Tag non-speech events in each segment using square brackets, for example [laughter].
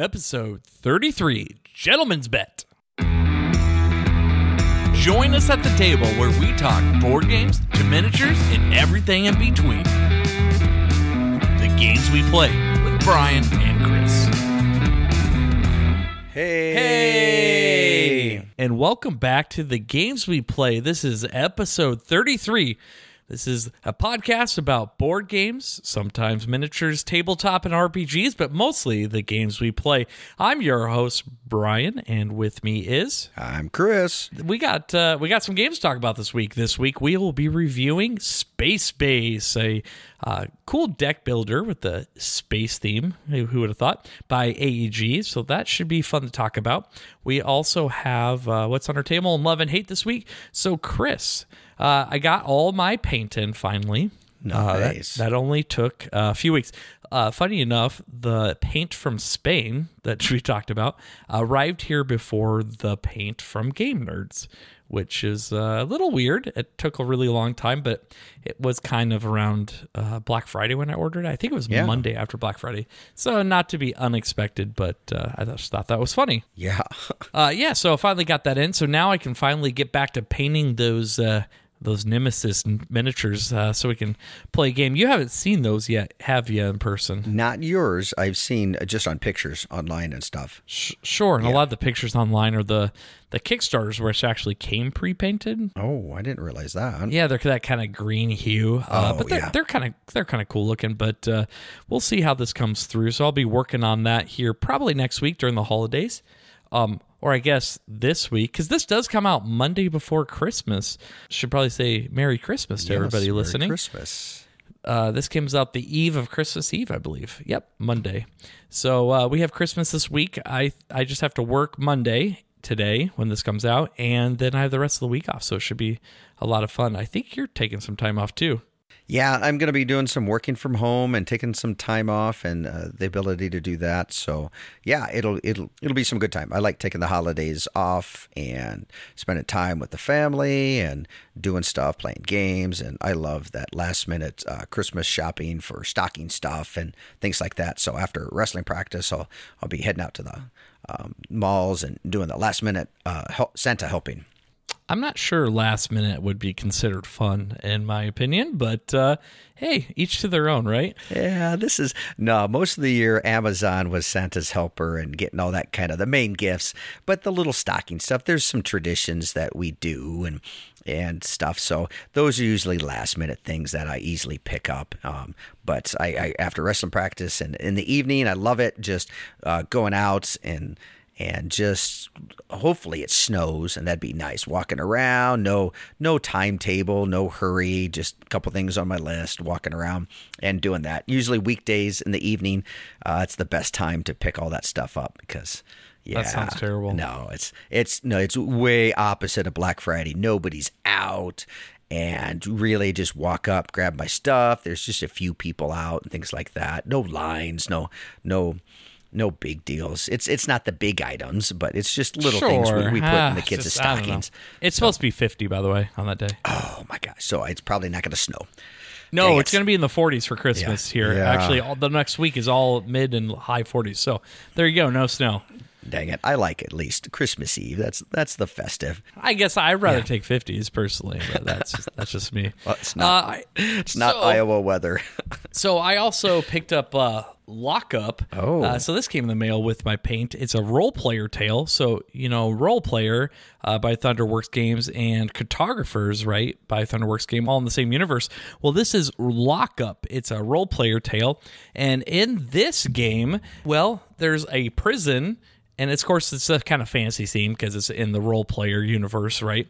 episode 33 Gentleman's Bet. Join us at the table where we talk board games to miniatures and everything in between. The games we play with Brian and Chris. Hey. Hey! And welcome back to the games we play. This is episode 33. This is a podcast about board games, sometimes miniatures, tabletop, and RPGs, but mostly the games we play. I'm your host, Brian, and with me is I'm Chris. we got uh, we got some games to talk about this week. This week we will be reviewing Space Base, a uh, cool deck builder with the space theme. Who would have thought? By AEG, so that should be fun to talk about. We also have uh, what's on our table in love and hate this week. So Chris, uh, I got all my paint in finally. Uh, that- Nice. that, only took a few weeks. Uh, funny enough, the paint from Spain that [laughs] we talked about arrived here before the paint from Game Nerds, which is uh, a little weird. It took a really long time, but it was kind of around uh, Black Friday when I ordered it. I think it was Yeah. Monday after Black Friday. So, not to be unexpected, but uh, I just thought that was funny. Yeah. [laughs] Uh, yeah, so I finally got that in. So now I can finally get back to painting those uh, those Nemesis miniatures, uh, so we can play a game. You haven't seen those yet, have you, in person? Not yours. I've seen uh, just on pictures online and stuff. Sh- sure, and a lot of the pictures online are the the Kickstarters, where it actually came pre painted. Oh, I didn't realize that. Yeah, they're that kind of green hue, uh, Oh, but they're yeah. they're kind of they're kind of cool looking. But uh, we'll see how this comes through. So I'll be working on that here probably next week during the holidays, um, or I guess this week because this does come out Monday before Christmas. Should probably say Merry Christmas to Yes, everybody Merry listening. Christmas. Uh, this comes out the eve of Christmas Eve, I believe. Yep, Monday. So uh, we have Christmas this week. I I just have to work Monday today when this comes out, and then I have the rest of the week off. So it should be a lot of fun. I think you're taking some time off too. Yeah, I'm going to be doing some working from home and taking some time off and uh, the ability to do that. So, yeah, it'll it'll it'll be some good time. I like taking the holidays off and spending time with the family and doing stuff, playing games, and I love that last minute uh, Christmas shopping for stocking stuff and things like that. So after wrestling practice, I'll I'll be heading out to the um, malls and doing the last minute uh, help, Santa helping. I'm not sure last minute would be considered fun in my opinion, but uh, hey, each to their own, right? Yeah, this is no. Most of the year, Amazon was Santa's helper and getting all that kind of the main gifts. But the little stocking stuff, there's some traditions that we do and and stuff. So those are usually last minute things that I easily pick up. Um, but I, I after wrestling practice and in the evening, I love it. Just uh, going out and and just hopefully it snows and that'd be nice. Walking around no no timetable no hurry just a couple things on my list walking around and doing that. Usually weekdays in the evening uh, it's the best time to pick all that stuff up because yeah. That sounds terrible. no it's it's no it's way opposite of black friday. Nobody's out and really just walk up grab my stuff. There's just a few people out and things like that. No lines no no no big deals. It's it's not the big items, but it's just little things we, we put Ah, in the kids' just- I don't know. stockings. It's supposed to be 50, by the way, on that day. Oh my gosh! So it's probably not going to snow. No, Dang it's it. going to be in the 40s for Christmas Yeah. here. Yeah. Actually, all, the next week is all mid and high 40s. So there you go. No snow. Dang it! I like at least Christmas Eve. That's that's the festive. I guess I'd rather take 50s personally, but that's just, that's just me. [laughs] Well, it's not- Uh, It's not so, Iowa weather. [laughs] So I also picked up uh, Lockup. Oh. Uh, so this came in the mail with my paint. It's a role player tale. So, you know, role player uh, by Thunderworks Games and Cartographers, right, by Thunderworks Game, all in the same universe. Well, this is Lockup. It's a role player tale. And in this game, well, there's a prison. And it's, of course, it's a kind of fantasy theme because it's in the role player universe, right?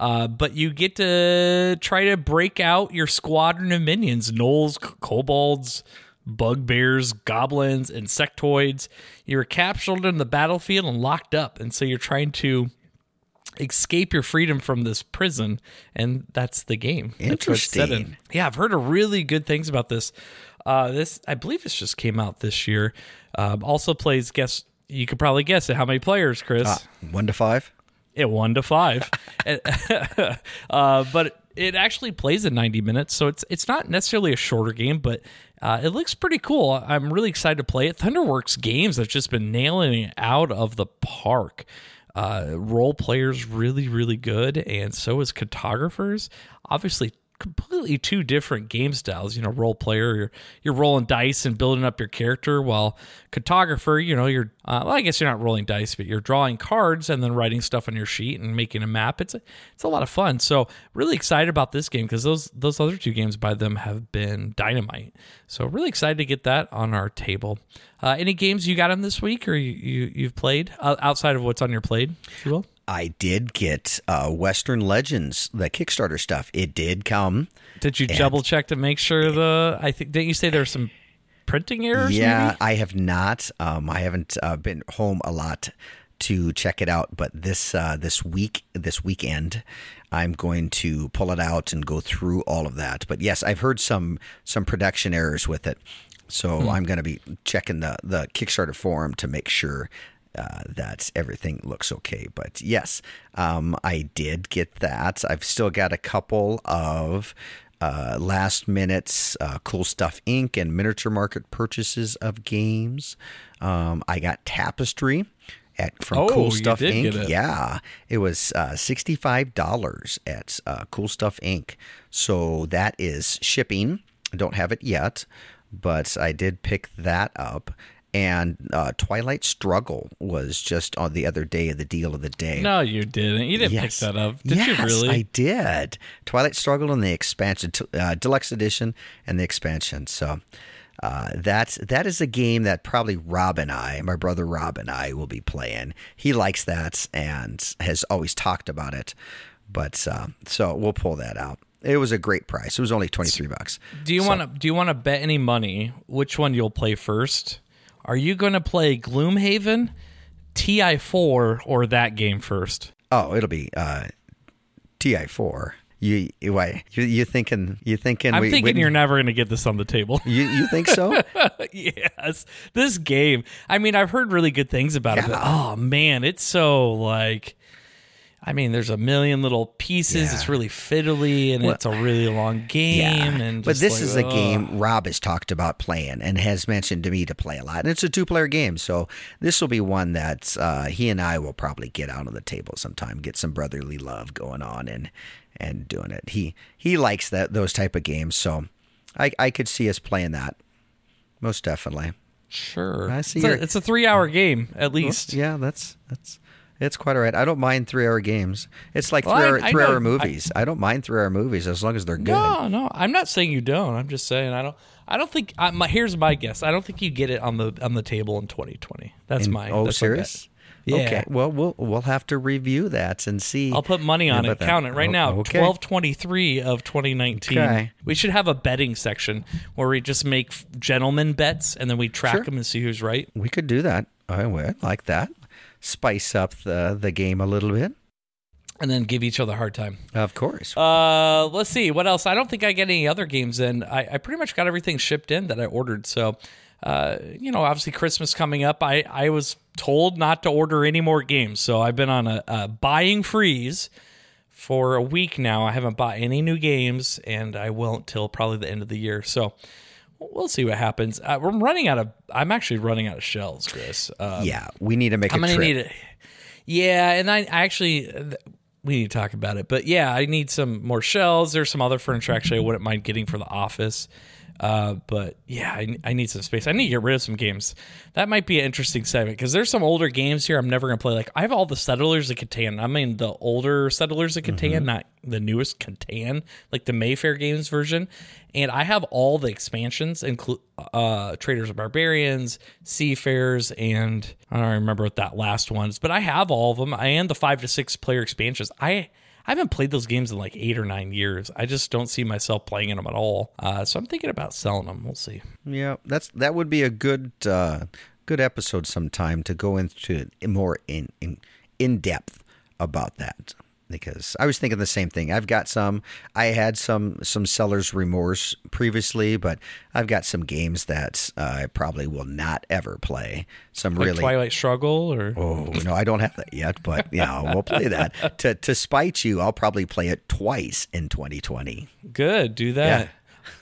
Uh, but you get to try to break out your squadron of minions gnolls, kobolds, bugbears, goblins, insectoids. You're captured in the battlefield and locked up. And so you're trying to escape your freedom from this prison. And that's the game. That's what it's set in. Interesting. Yeah, I've heard of really good things about this. Uh, this I believe this just came out this year. Um, also plays guess you could probably guess it. How many players, Chris? Ah, one to five. It one to five, [laughs] [laughs] uh, but it actually plays in ninety minutes, so it's it's not necessarily a shorter game, but Uh, it looks pretty cool. I'm really excited to play it. Thunderworks Games have just been nailing it out of the park. Uh, role players really, really good, and so is cartographers. Obviously, completely two different game styles. You know, role player, you're you're rolling dice and building up your character, while cartographer, you know, you're uh, well, I guess you're not rolling dice, but you're drawing cards and then writing stuff on your sheet and making a map. It's a, it's a lot of fun. So really excited about this game because those those other two games by them have been dynamite. So really excited to get that on our table. Uh, any games you got in this week or you, you you've played uh, outside of what's on your plate, if you will? I did get uh, Western Legends, the Kickstarter stuff. It did come. Did you double check to make sure the? I think didn't you say there's some printing errors? Yeah, maybe? I have not. Um, I haven't uh, been home a lot to check it out, but this uh, this week, this weekend, I'm going to pull it out and go through all of that. But yes, I've heard some some production errors with it, so I'm going to be checking the the Kickstarter forum to make sure uh, that everything looks okay. But yes, um, I did get that. I've still got a couple of uh, last minutes uh, Cool Stuff Inc and miniature market purchases of games. Um, I got Tapestry. At, from Oh, Cool you Stuff did Inc. get it. Yeah, it was uh, sixty-five dollars at uh, Cool Stuff Inc. So that is shipping. I don't have it yet, but I did pick that up. And uh, Twilight Struggle was just on the other day of the deal of the day. No, you didn't. You didn't pick that up. Did yes, you really? I did. Twilight Struggle and the expansion, uh, deluxe edition, and the expansion. So uh, that that is a game that probably Rob and I, my brother Rob and I, will be playing. He likes that and has always talked about it. But uh, so we'll pull that out. It was a great price. It was only twenty three bucks. do you want to? Do you want to bet any money which one you'll play first? Are you going to play Gloomhaven, Ti Four, or that game first? Oh, it'll be uh, Ti four. You you why you you thinking you thinking I'm we, thinking we- you're never going to get this on the table. you you think so? [laughs] yes, this game. I mean, I've heard really good things about it, but oh man, it's so like. I mean, there's a million little pieces. Yeah. It's really fiddly, and it's a really long [sighs] game. And but this like, is a game Rob has talked about playing and has mentioned to me to play a lot. And it's a two player game. So this will be one that uh, he and I will probably get out on the table sometime, get some brotherly love going on and and doing it. He he likes that those type of games. So I, I could see us playing that. Most definitely. Sure. I see It's a, it's a three-hour game at least. Yeah, that's that's it's quite all right. I don't mind three hour games. It's like Well, three I- hour I three know- hour movies. I, don't mind three hour movies as long as they're good. No, no, I'm not saying you don't. I'm just saying I don't. I don't think. I, my, here's my guess. I don't think you get it on the on the table in 2020. That's my. oh, that's my serious? Yeah. Okay. Well, we'll we'll have to review that and see. I'll put money on it. that. Count it right Oh, now. okay. Twelve twenty three of twenty nineteen. Okay. We should have a betting section where we just make gentleman bets and then we track Sure. them and see who's right. We could do that. I would like that. Spice up the the game a little bit. And then give each other a hard time. Of course. Uh, let's see what else. I don't think I get any other games in. I, I pretty much got everything shipped in that I ordered. So, uh, you know, obviously Christmas coming up. I I was told not to order any more games, so I've been on a, a buying freeze for a week now. I haven't bought any new games, and I won't till probably the end of the year. So. We'll see what happens. Uh, we're running out of. I'm actually running out of shells, Chris. Uh, yeah, we need to make I'm a gonna trip. need it. Yeah, and I, I actually we need to talk about it. But yeah, I need some more shells. There's some other furniture actually I wouldn't mind getting for the office. Uh, but yeah, I, I need some space. I need to get rid of some games. That might be an interesting segment because there's some older games here I'm never gonna play. Like I have all the Settlers of Catan. I mean the older Settlers of Catan, not the newest Catan, like the Mayfair games version. And I have all the expansions, include uh, Traders of Barbarians, Seafarers, and I don't remember what that last one is, but I have all of them. and the five to six player expansions. I I haven't played those games in like eight or nine years. I just don't see myself playing in them at all. Uh, so I'm thinking about selling them. We'll see. Yeah, that's that would be a good uh, good episode sometime to go into more in in in depth about that because I was thinking the same thing. I've got some I had some some seller's remorse previously, but I've got some games that uh, I probably will not ever play. Some Like really Twilight Struggle or Oh no, I don't have that yet, but yeah, we'll play that. [laughs] To to spite you, I'll probably play it twice in 2020. good. Do that.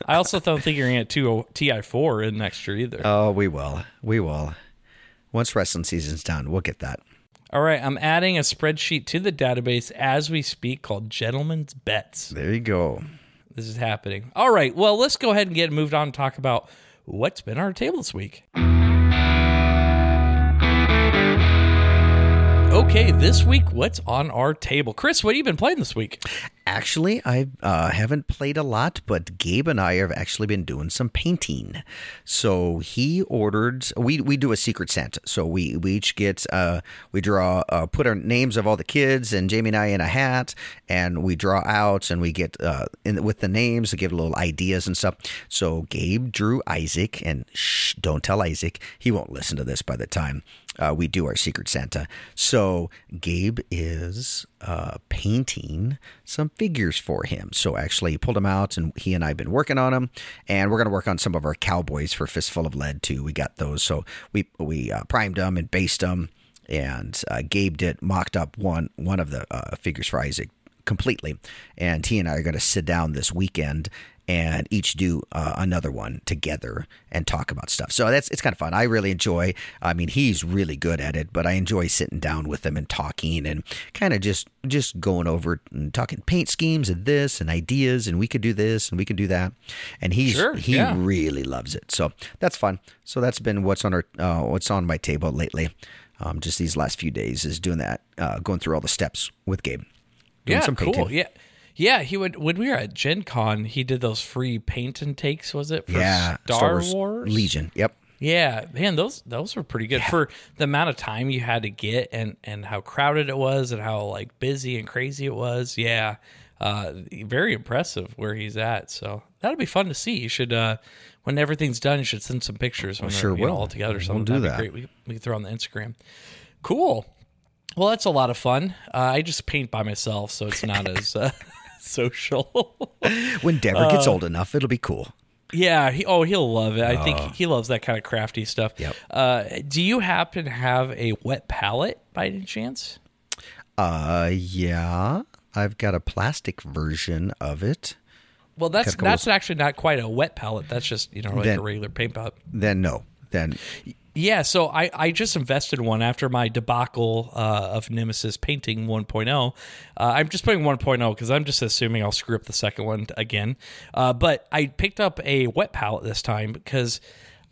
I also don't think you're going to get two TI4 in next year either. Oh, we will. We will. Once wrestling season's done, we'll get that. All right, I'm adding a spreadsheet to the database as we speak called Gentlemen's Bets. There you go. This is happening. All right, well, let's go ahead and get moved on and talk about what's been on our table this week. Okay, this week, what's on our table? Chris, what have you been playing this week? Actually, I uh, haven't played a lot, but Gabe and I have actually been doing some painting. So he ordered. We we do a secret Santa. So we we each get uh, we draw uh, put our names of all the kids and Jamie and I in a hat, and we draw out and we get uh, in with the names to give little ideas and stuff. So Gabe drew Isaac, and shh, don't tell Isaac. He won't listen to this by the time uh, we do our Secret Santa. So Gabe is uh, painting some figures for him. So actually, he pulled them out, and he and I have been working on them, and we're going to work on some of our cowboys for Fistful of Lead too. We got those, so we we uh, primed them and based them, and uh, Gabe did mocked up one one of the uh, figures for Isaac completely, and he and I are going to sit down this weekend and each do uh, another one together and talk about stuff. So that's it's kind of fun. I really enjoy. I mean, he's really good at it, but I enjoy sitting down with him and talking and kind of just just going over and talking paint schemes and this and ideas and we could do this and we could do that. And he's Sure, he yeah. really loves it. So that's fun. So that's been what's on our uh, what's on my table lately. Um, just these last few days is doing that, uh, going through all the steps with Gabe. Doing yeah, some cool. painting. Yeah. Yeah, he would when we were at Gen Con, he did those free paint and takes, was it? For Yeah, Star, Wars? Legion. Yep. Yeah, man, those those were pretty good for the amount of time you had to get and and how crowded it was and how like busy and crazy it was. Yeah, uh, very impressive where he's at. So that'll be fun to see. You should uh, when everything's done, you should send some pictures when sure you know, all together. We'll do that. be great. We we can throw on the Instagram. Cool. Well, that's a lot of fun. Uh, I just paint by myself, so it's not [laughs] as uh, social. [laughs] When Deborah gets Uh, old enough, it'll be cool. Yeah. He, oh, he'll love it. I think he loves that kind of crafty stuff. Yep. Uh, do you happen to have a wet palette by any chance? Uh, yeah, I've got a plastic version of it. Well, that's that's actually not quite a wet palette. That's just you know like Then- a regular paint palette. Then no, then Yeah, so I, I just invested one after my debacle uh, of Nemesis painting 1.0. Uh, I'm just putting 1.0 because I'm just assuming I'll screw up the second one again. Uh, but I picked up a wet palette this time because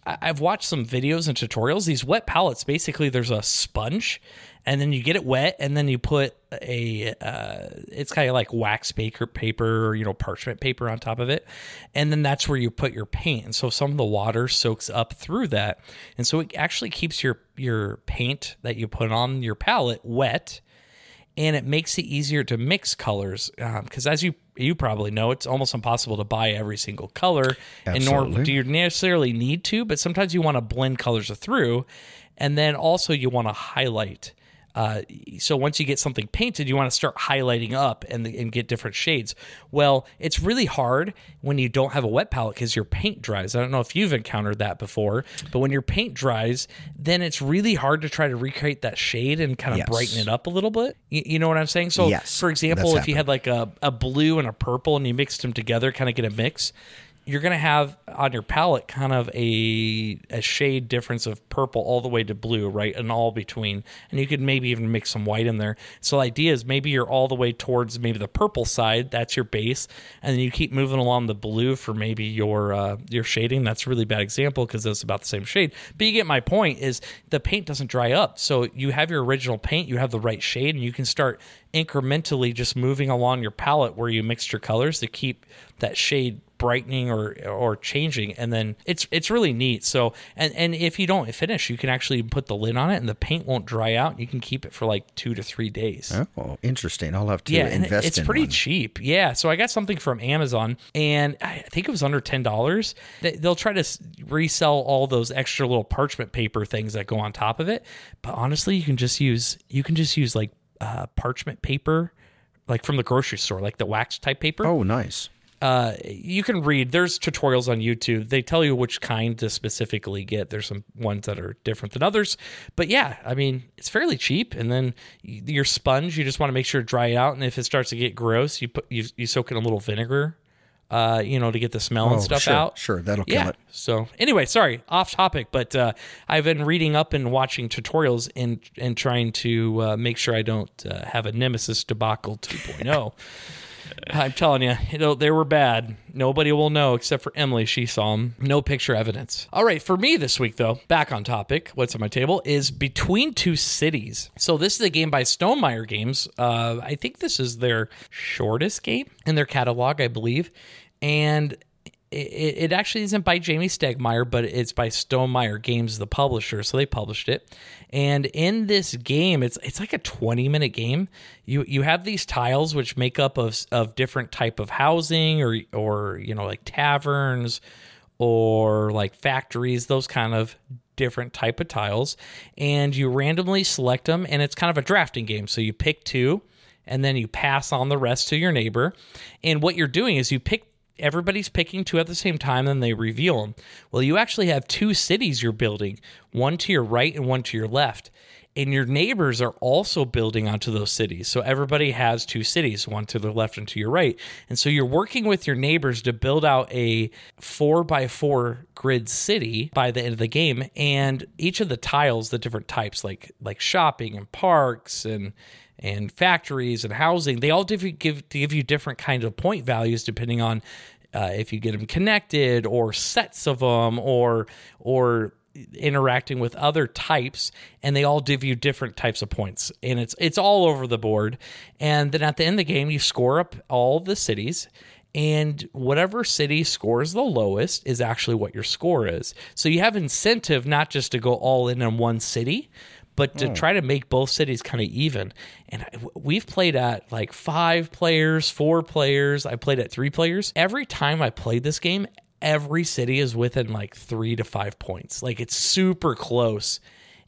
I- I've watched some videos and tutorials. These wet palettes, basically, there's a sponge, and then you get it wet, and then you put a uh, it's kind of like wax paper paper or you know parchment paper on top of it. And then that's where you put your paint. And so some of the water soaks up through that. And so it actually keeps your your paint that you put on your palette wet. And it makes it easier to mix colors because as you you probably know it's almost impossible to buy every single color. And nor do you necessarily need to but sometimes you want to blend colors through. And then also you want to highlight uh, so once you get something painted, you want to start highlighting up and, and get different shades. Well, it's really hard when you don't have a wet palette because your paint dries. I don't know if you've encountered that before, but when your paint dries, then it's really hard to try to recreate that shade and kind of Yes. brighten it up a little bit. You, you know what I'm saying? So, Yes, for example, if you had like a, a blue and a purple and you mixed them together, kind of get a mix, you're going to have on your palette kind of a a shade difference of purple all the way to blue, right? And all between. And you could maybe even mix some white in there. So the idea is maybe you're all the way towards maybe the purple side, that's your base, and then you keep moving along the blue for maybe your uh, your shading. That's a really bad example because it's about the same shade. But you get my point is the paint doesn't dry up. So you have your original paint, you have the right shade, and you can start incrementally just moving along your palette where you mixed your colors to keep that shade brightening or or changing and then it's it's really neat so and and if you don't finish you can actually put the lid on it and the paint won't dry out you can keep it for like two to three days oh, interesting. I'll have to yeah, invest it's in pretty one. cheap. Yeah, so I got something from Amazon, and I think it was under ten dollars. They- They'll try to resell all those extra little parchment paper things that go on top of it, but honestly, you can just use you can just use like uh, parchment paper, like from the grocery store, like the wax type paper Oh, nice. Uh, you can read. There's tutorials on YouTube. They tell you which kind to specifically get. There's some ones that are different than others, but yeah, I mean it's fairly cheap. And then your sponge, you just want to make sure to dry it out. And if it starts to get gross, you put you, you soak in a little vinegar uh, you know, to get the smell and Oh, stuff sure, out. sure, that'll kill yeah. it. So anyway, sorry, off topic, but uh, I've been reading up and watching tutorials and and trying to uh, make sure I don't uh, have a Nemesis debacle 2.0. [laughs] [laughs] I'm telling you, they were bad. Nobody will know except for Emily. She saw them. No picture evidence. All right, for me this week, though, back on topic, what's on my table is Between Two Cities. So this is a game by Stonemaier Games. Uh, I think this is their shortest game in their catalog, I believe. And it, it actually isn't by Jamie Stegmaier, but it's by Stonemaier Games, the publisher. So they published it. And in this game, it's it's like a 20 minute game. You you have these tiles which make up of of different type of housing or or you know like taverns or like factories, those kind of different type of tiles, and you randomly select them. And it's kind of a drafting game. So you pick two, and then you pass on the rest to your neighbor. And what you're doing is you pick everybody's picking two at the same time and they reveal them. Well, you actually have two cities you're building, one to your right and one to your left. And your neighbors are also building onto those cities. So everybody has two cities, one to the left and to your right. And so you're working with your neighbors to build out a four by four grid city by the end of the game. And each of the tiles, the different types, like like shopping and parks and and factories and housing, they all give, give, give you different kinds of point values depending on uh, if you get them connected or sets of them or or interacting with other types and they all give you different types of points. And it's it's all over the board. And then at the end of the game you score up all the cities and whatever city scores the lowest is actually what your score is. So you have incentive not just to go all in on one city but to hmm. try to make both cities kind of even. And we've played at like five players, four players. I played at three players. Every time I played this game, every city is within like three to five points. Like it's super close.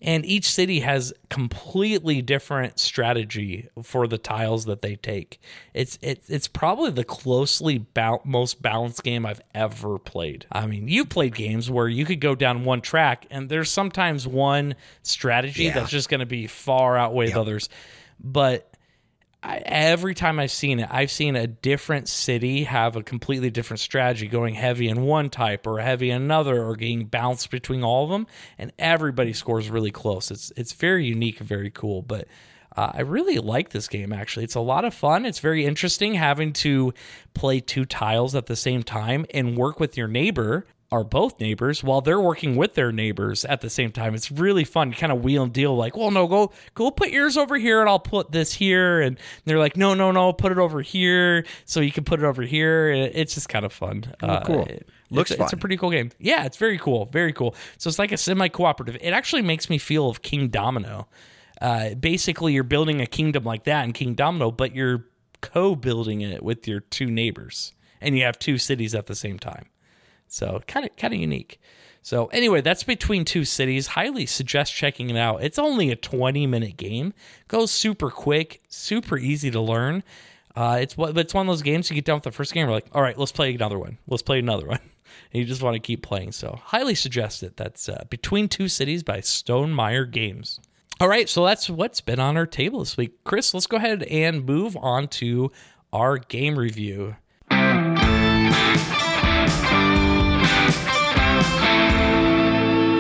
And each city has completely different strategy for the tiles that they take. It's it's it's probably the closely ba- most balanced game I've ever played. I mean, you played games where you could go down one track, and there's sometimes one strategy Yeah. that's just going to be far outweigh the others. But I, every time I've seen it, I've seen a different city have a completely different strategy, going heavy in one type or heavy in another, or getting bounced between all of them, and everybody scores really close. It's it's very unique very cool. But uh, I really like this game. Actually, it's a lot of fun. It's very interesting having to play two tiles at the same time and work with your neighbor are both neighbors while they're working with their neighbors at the same time. It's really fun. Kind of wheel and deal like, well, no, go go put yours over here and I'll put this here. And they're like, no, no, no, put it over here so you can put it over here. It's just kind of fun. Uh, cool. it- Looks it's, It's a pretty cool game. Yeah, it's very cool. Very cool. So it's like a semi cooperative. It actually makes me feel of Kingdomino. Uh, basically, you're building a kingdom like that in Kingdomino, but you're co building it with your two neighbors. And you have two cities at the same time. So kind of kind of unique. So anyway, that's between two cities. Highly suggest checking it out. It's only a 20 minute game. Goes super quick, super easy to learn. Uh, it's what it's one of those games you get done with the first game. We're like, all right, let's play another one. Let's play another one. And [laughs] you just want to keep playing. So highly suggest it. That's uh, Between Two Cities by Stone Stonemaier Games. All right, so that's what's been on our table this week. Chris, let's go ahead and move on to our game review.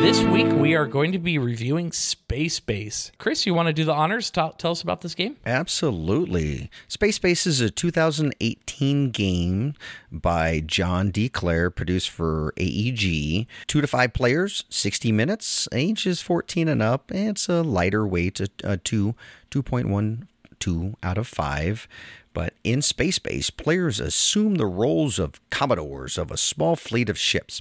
This week we are going to be reviewing Space Base. Chris, you want to do the honors? Tell, us about this game. Absolutely. Space Base is a 2018 game by John D. Clair, produced for AEG. Two to five players, 60 minutes, age is 14 and up. It's a lighter weight, a, a two, 2.12 out of five. But in Space Base, players assume the roles of commodores of a small fleet of ships.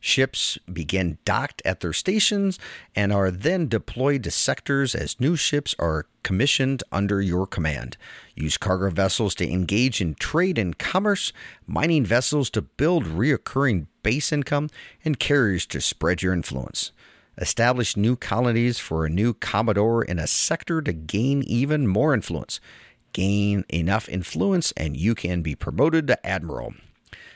Ships begin docked at their stations and are then deployed to sectors as new ships are commissioned under your command. Use cargo vessels to engage in trade and commerce, mining vessels to build reoccurring base income, and carriers to spread your influence. Establish new colonies for a new commodore in a sector to gain even more influence. Gain enough influence, and you can be promoted to admiral.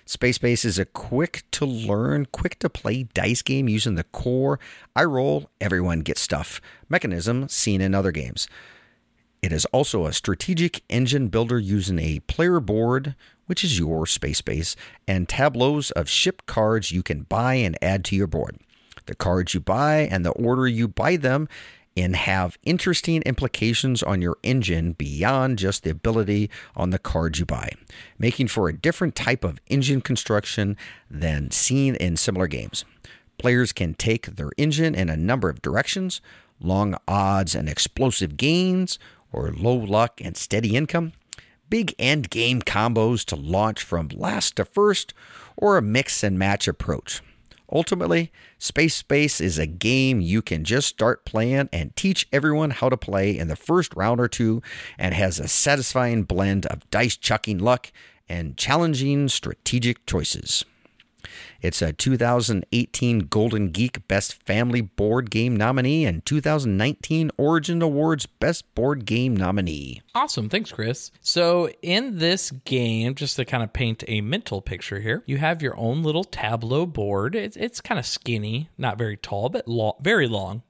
Space Base is a quick to learn, quick to play dice game using the core I roll, everyone gets stuff mechanism seen in other games. It is also a strategic engine builder using a player board which is your space base, and tableaus of ship cards you can buy and add to your board. The cards you buy and the order you buy them in have interesting implications on your engine beyond just the ability on the cards you buy, making for a different type of engine construction than seen in similar games. Players can take their engine in a number of directions long odds and explosive gains, or low luck and steady income, big end game combos to launch from last to first, or a mix and match approach. Ultimately, Space Base is a game you can just start playing and teach everyone how to play in the first round or two, and has a satisfying blend of dice chucking luck and challenging strategic choices. It's a 2018 Golden Geek Best Family Board Game nominee and 2019 Origin Awards Best Board Game nominee. Awesome. Thanks, Chris. So, in this game, just to kind of paint a mental picture here, you have your own little tableau board. It's, it's kind of skinny, not very tall, but lo- very long.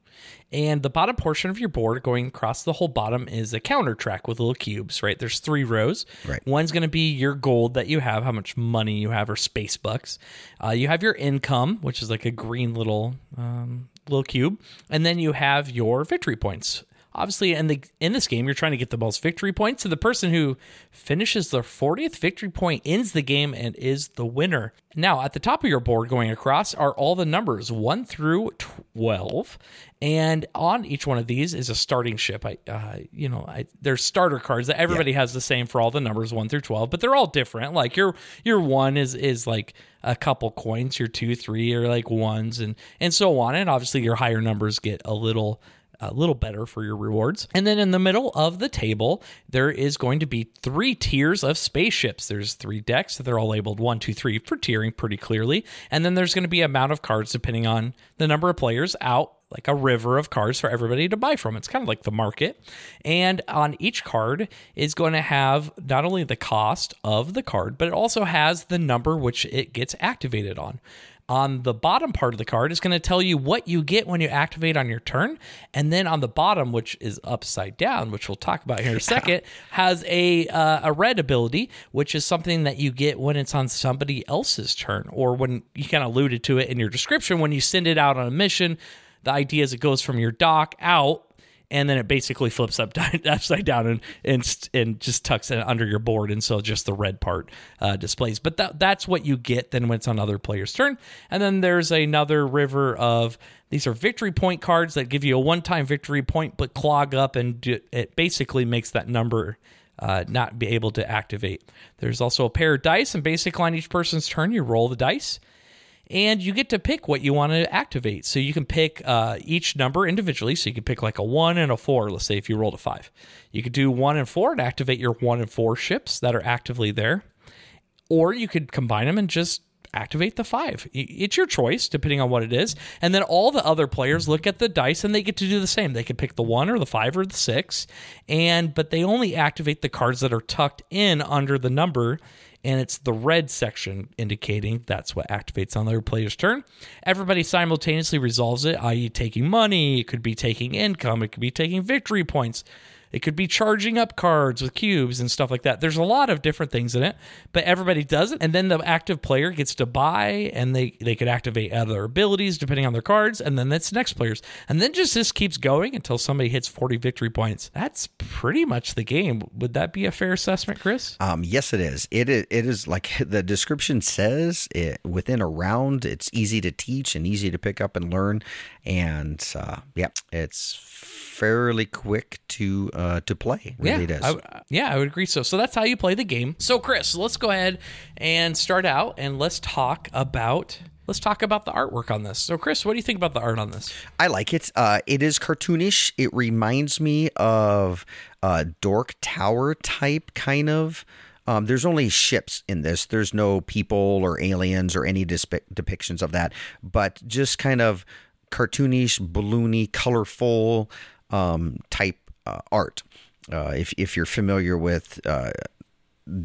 And the bottom portion of your board going across the whole bottom is a counter track with little cubes, right? There's three rows. Right. One's going to be your gold that you have, how much money you have, or space bucks. Uh, you have your income, which is like a green little um, little cube, and then you have your victory points. Obviously, in the in this game, you're trying to get the most victory points. So the person who finishes their 40th victory point ends the game and is the winner. Now, at the top of your board going across are all the numbers 1 through 12, and on each one of these is a starting ship. I, uh, you know, I, there's starter cards that everybody has the same for all the numbers 1 through 12, but they're all different. Like your your one is is like a couple coins, your two, three are like ones, and and so on. And obviously, your higher numbers get a little a little better for your rewards. And then in the middle of the table, there is going to be three tiers of spaceships. There's three decks. They're all labeled one, two, three for tiering pretty clearly. And then there's going to be amount of cards depending on the number of players out like a river of cards for everybody to buy from. It's kind of like the market. And on each card is going to have not only the cost of the card, but it also has the number which it gets activated on. On the bottom part of the card is going to tell you what you get when you activate on your turn. And then on the bottom, which is upside down, which we'll talk about here in a [laughs] second, has a uh, a red ability, which is something that you get when it's on somebody else's turn, or when you kind of alluded to it in your description when you send it out on a mission. The idea is it goes from your dock out and then it basically flips up [laughs] upside down and and, and just tucks it under your board, and so just the red part uh, displays. But that, that's what you get then when it's on other players' turn. And then there's another river of these are victory point cards that give you a one-time victory point, but clog up, and it basically makes that number. Uh, not be able to activate. There's also a pair of dice, and basically on each person's turn, you roll the dice and you get to pick what you want to activate. So you can pick uh, each number individually. So you can pick like a one and a four. Let's say if you rolled a five, you could do one and four and activate your one and four ships that are actively there, or you could combine them and just activate the five. It's your choice depending on what it is. And then all the other players look at the dice and they get to do the same. They can pick the one or the five or the six, and but they only activate the cards that are tucked in under the number and it's the red section indicating that's what activates on the player's turn. Everybody simultaneously resolves it, i.e., taking money, it could be taking income, it could be taking victory points. It could be charging up cards with cubes and stuff like that. There's a lot of different things in it, but everybody does it. And then the active player gets to buy and they, they could activate other abilities depending on their cards. And then that's next players. And then just this keeps going until somebody hits 40 victory points. That's pretty much the game. Would that be a fair assessment, Chris? Um, yes, it is. It is, it is like [laughs] the description says it, within a round, it's easy to teach and easy to pick up and learn. And uh, yeah, it's fairly quick to uh, to play. Really yeah, does. I, yeah, I would agree. So, so that's how you play the game. So, Chris, let's go ahead and start out, and let's talk about let's talk about the artwork on this. So, Chris, what do you think about the art on this? I like it. Uh, it is cartoonish. It reminds me of a Dork Tower type kind of. Um, there's only ships in this. There's no people or aliens or any depictions of that, but just kind of cartoonish, balloony, colorful um, type uh, art. Uh, if if you're familiar with uh,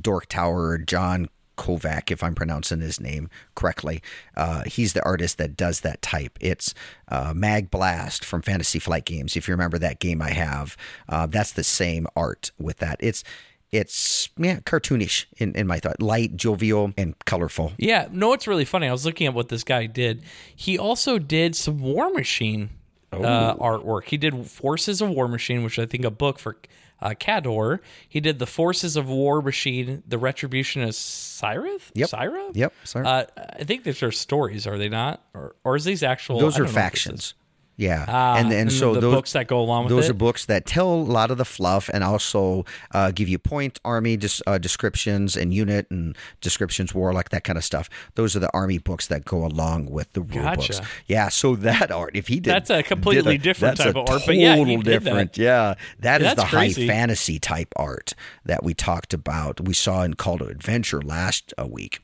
Dork Tower, John Kovac, if I'm pronouncing his name correctly, uh, he's the artist that does that type. It's uh, Mag Blast from Fantasy Flight Games. If you remember that game I have, uh, that's the same art with that. It's it's yeah cartoonish in, in my thought, light, jovial, and colorful. Yeah, no, it's really funny. I was looking at what this guy did. He also did some War Machine uh, artwork. He did Forces of War Machine, which I think a book for uh, Khador. He did the Forces of War Machine, the Retribution of Cyrith. Yep. Scyrah. Yep, sorry. Uh, I think these are stories, are they not? Or, or is these actual? those are don't know if this factions. Yeah, Ah, and and so the those books that go along with those it. are books that tell a lot of the fluff and also uh, give you point army dis- uh, descriptions and unit and descriptions, warlock, that kind of stuff. Those are the army books that go along with the rule Gotcha. books. Yeah, so that art, if he did, That's a completely did different type a of art, but yeah, total did that. different. Yeah, that is the crazy. high fantasy type art that we talked about. We saw in Call to Adventure last uh, week.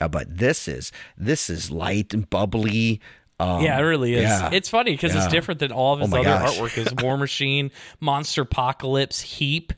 Uh, but this is this is light and bubbly. Um, Yeah, it really is. yeah. It's funny because it's different than all of his Oh other gosh. artwork. Is [laughs] War Machine, Monsterpocalypse, Heap,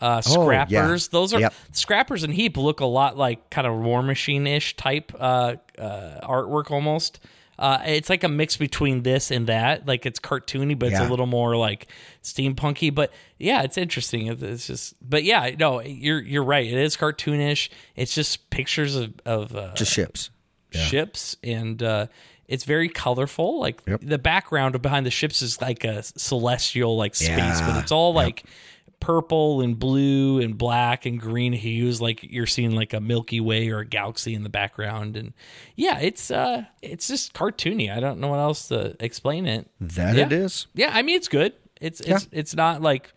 uh, Scrappers. Those are Oh, Yep. Scrappers and Heap look a lot like kind of War Machine ish type uh, uh, artwork almost. Uh, it's like a mix between this and that. Like it's cartoony, but it's a little more like steampunky. But yeah, it's interesting. It's just, but yeah, no, you're you're right. It is cartoonish. It's just pictures of of uh, just ships. ships and uh it's very colorful like the background behind the ships is like a celestial like space but it's all like purple and blue and black and green hues like you're seeing like a milky way or a galaxy in the background. And yeah it's uh it's just cartoony. I don't know what else to explain it. That Yeah. it is. yeah i mean it's good. It's it's it's not like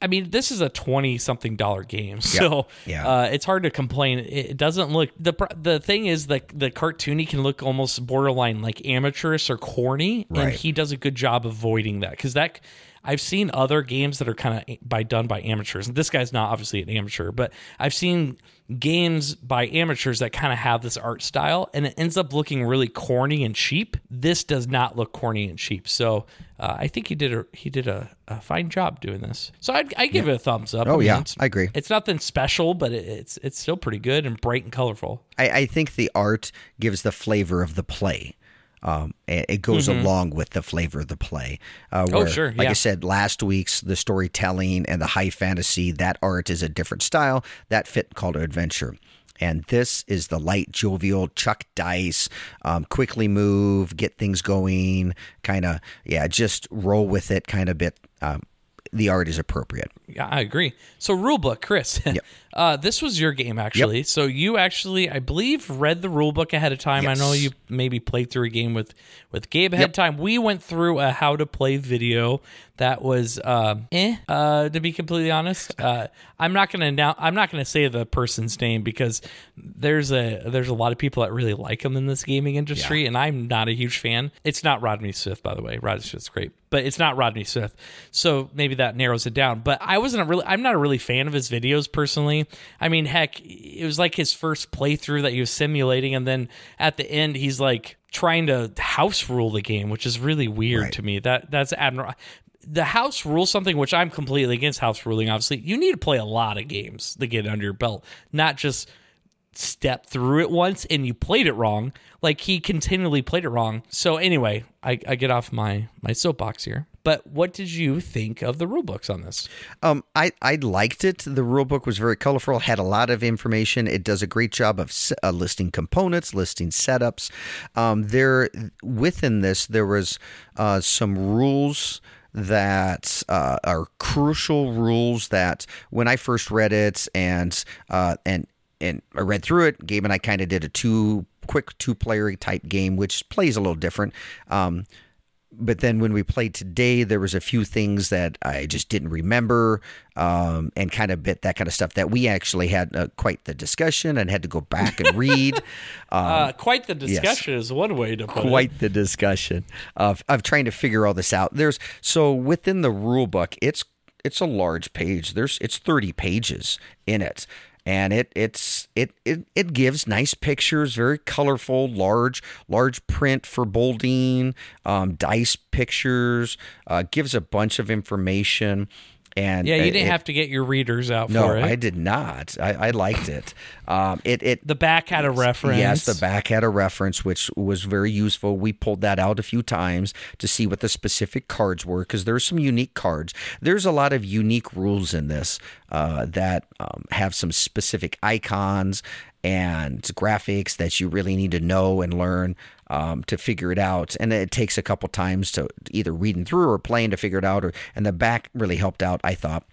I mean, this is a twenty something dollar game, [laughs] so Yeah. Uh, it's hard to complain. It doesn't look the the thing is the the cartoony can look almost borderline like amateurish or corny, and he does a good job avoiding that because that I've seen other games that are kind of by done by amateurs, and this guy's not obviously an amateur, but I've seen games by amateurs that kind of have this art style, and it ends up looking really corny and cheap. This does not look corny and cheap, so uh, I think he did a he did a, a fine job doing this. So I'd, I give it a thumbs up. Oh, I mean, yeah, I agree. It's nothing special, but it, it's it's still pretty good and bright and colorful. I, I think the art gives the flavor of the play. Um, it goes along with the flavor of the play. Uh, Mm-hmm. Oh, where, sure, Like yeah. I said, last week's the storytelling and the high fantasy, that art is a different style. That fit Call to Adventure. And this is the light, jovial, chuck dice, um, quickly move, get things going, kind of, yeah, just roll with it kind of bit. Um, the art is appropriate. Yeah, I agree. So rulebook, Chris. [laughs] uh, this was your game actually. So you actually, I believe, read the rulebook ahead of time. I know you maybe played through a game with with Gabe ahead of time. We went through a how to play video that was uh, eh. Uh, to be completely honest, uh, I'm not gonna now. I'm not gonna say the person's name because there's a there's a lot of people that really like him in this gaming industry, and I'm not a huge fan. It's not Rodney Smith, by the way. Rodney Smith's great, but it's not Rodney Smith. So maybe that narrows it down. But I wasn't a really. I'm not a really fan of his videos personally. I mean, heck, it was like his first playthrough that he was simulating, and then at the end, he's like trying to house rule the game, which is really weird Right. to me. That that's admirable. The house rules something which I'm completely against house ruling. Obviously, you need to play a lot of games to get under your belt, not just step through it once and you played it wrong. Like he continually played it wrong. So anyway, I, I get off my my soapbox here. But what did you think of the rule books on this? Um, I, I liked it. The rule book was very colorful, had a lot of information. It does a great job of uh, listing components, listing setups. Um, there within this, there was uh, some rules that uh, are crucial rules that when I first read it and uh, and and I read through it, Gabe and I kind of did a two quick two player type game, which plays a little different. Um, but then when we played today, there was a few things that I just didn't remember, um, and kind of bit that kind of stuff that we actually had uh, quite the discussion and had to go back and read. [laughs] Um, Uh, quite the discussion is one way to put it. quite the discussion of of trying to figure all this out. There's so within the rule book, it's it's a large page. There's it's 30 pages in it. And it it's it, it it gives nice pictures, very colorful, large large print for bolding, um, dice pictures, uh, gives a bunch of information, And Yeah, you didn't it- have to get your readers out No, for it. I did not. I, I liked it. Um, it it the back had a reference. Yes, the back had a reference, which was very useful. We pulled that out a few times to see what the specific cards were because there's some unique cards. There's a lot of unique rules in this uh, that um, have some specific icons and graphics that you really need to know and learn um, to figure it out. And it takes a couple times to either reading through or playing to figure it out. Or and the back really helped out, I thought.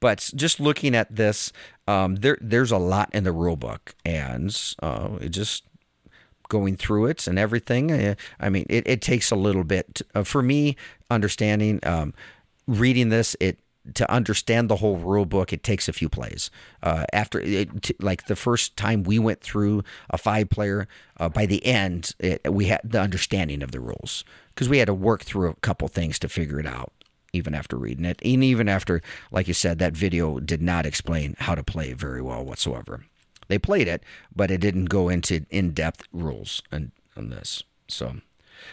But just looking at this, um, there there's a lot in the rule book, and uh, it just going through it and everything. uh, I mean, it, it takes a little bit uh, for me understanding. Um, reading this, it to understand the whole rule book, it takes a few plays. Uh, after it, t- like the first time we went through a five player, uh, by the end, it, we had the understanding of the rules because we had to work through a couple things to figure it out. Even after reading it, and even after, like you said, that video did not explain how to play very well whatsoever. They played it, but it didn't go into in-depth rules and on this. So,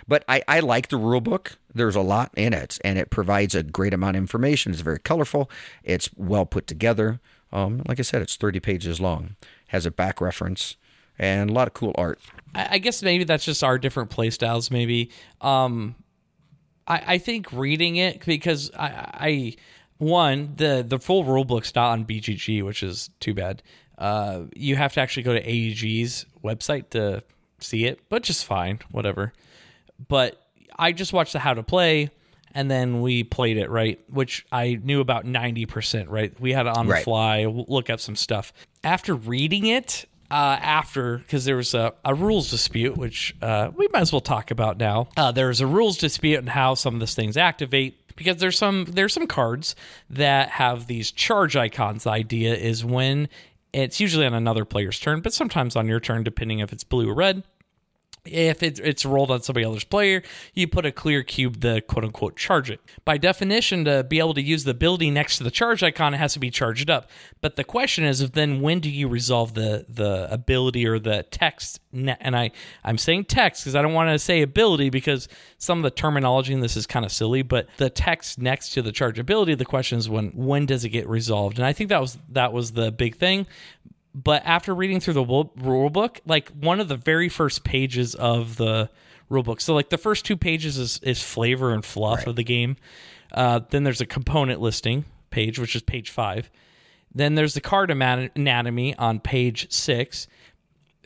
but I, I like the rule book. There's a lot in it, and it provides a great amount of information. It's very colorful. It's well put together. Um, like I said, it's 30 pages long. Has a back reference and a lot of cool art. I I guess maybe that's just our different play styles. Maybe um, I, I think reading it because I, I one the the full rule book's not on BGG, which is too bad. Uh, you have to actually go to AEG's website to see it, but just fine, whatever. But I just watched the how to play, and then we played it right, which I knew about ninety percent. Right, we had it on the Right. fly, look up some stuff. After reading it, uh, after because there was a, a rules dispute, which uh, we might as well talk about now. Uh, there's a rules dispute and how some of these things activate because there's some there's some cards that have these charge icons. The idea is when it's usually on another player's turn, but sometimes on your turn, depending if it's blue or red if it's, rolled on somebody else's player, you put a clear cube to quote unquote charge it. By definition, to be able to use the ability next to the charge icon, it has to be charged up. But the question is, then when do you resolve the the ability or the text? And I I'm saying text because I don't want to say ability because some of the terminology in this is kind of silly. But the text next to the charge ability, the question is when when does it get resolved? And I think that was that was the big thing but after reading through the rule book, like one of the very first pages of the rule book, so like the first two pages is, is flavor and fluff of the game. Uh, then there's a component listing page, which is page five. Then there's the card anatomy on page six.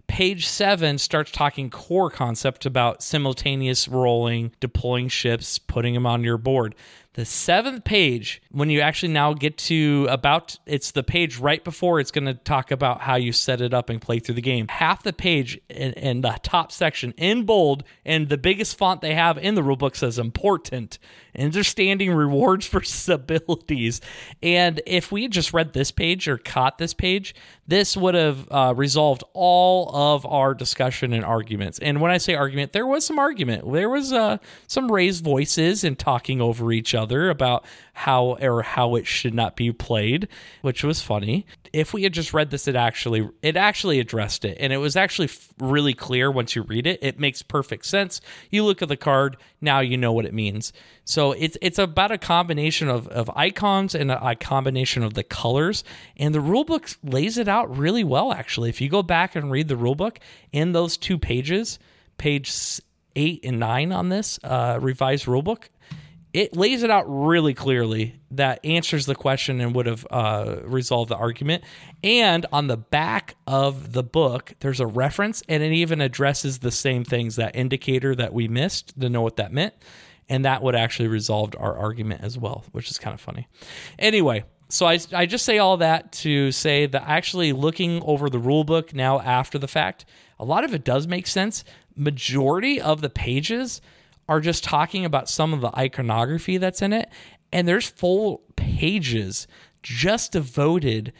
Page seven starts talking core concept about simultaneous rolling, deploying ships, putting them on your board. The seventh page, when you actually now get to about, it's the page right before it's going to talk about how you set it up and play through the game. Half the page in, in the top section in bold and the biggest font they have in the rulebook says important, understanding rewards [laughs] versus abilities. And if we had just read this page or caught this page, this would have uh, resolved all of our discussion and arguments. And when I say argument, there was some argument. There was uh, some raised voices and talking over each other about how or how it should not be played, which was funny. If we had just read this, it actually it actually addressed it, and it was actually really clear once you read it. It makes perfect sense. You look at the card, now you know what it means. So it's it's about a combination of, of icons and a, a combination of the colors. And the rulebook lays it out really well, actually. If you go back and read the rulebook in those two pages, page eight and nine on this uh, revised rulebook, it lays it out really clearly that answers the question and would have uh, resolved the argument. And on the back of the book, there's a reference and it even addresses the same things that indicator that we missed to know what that meant. And that would actually resolved our argument as well, which is kind of funny. Anyway, so I, I just say all that to say that actually looking over the rule book now after the fact, a lot of it does make sense. Majority of the pages are just talking about some of the iconography that's in it. And there's full pages just devoted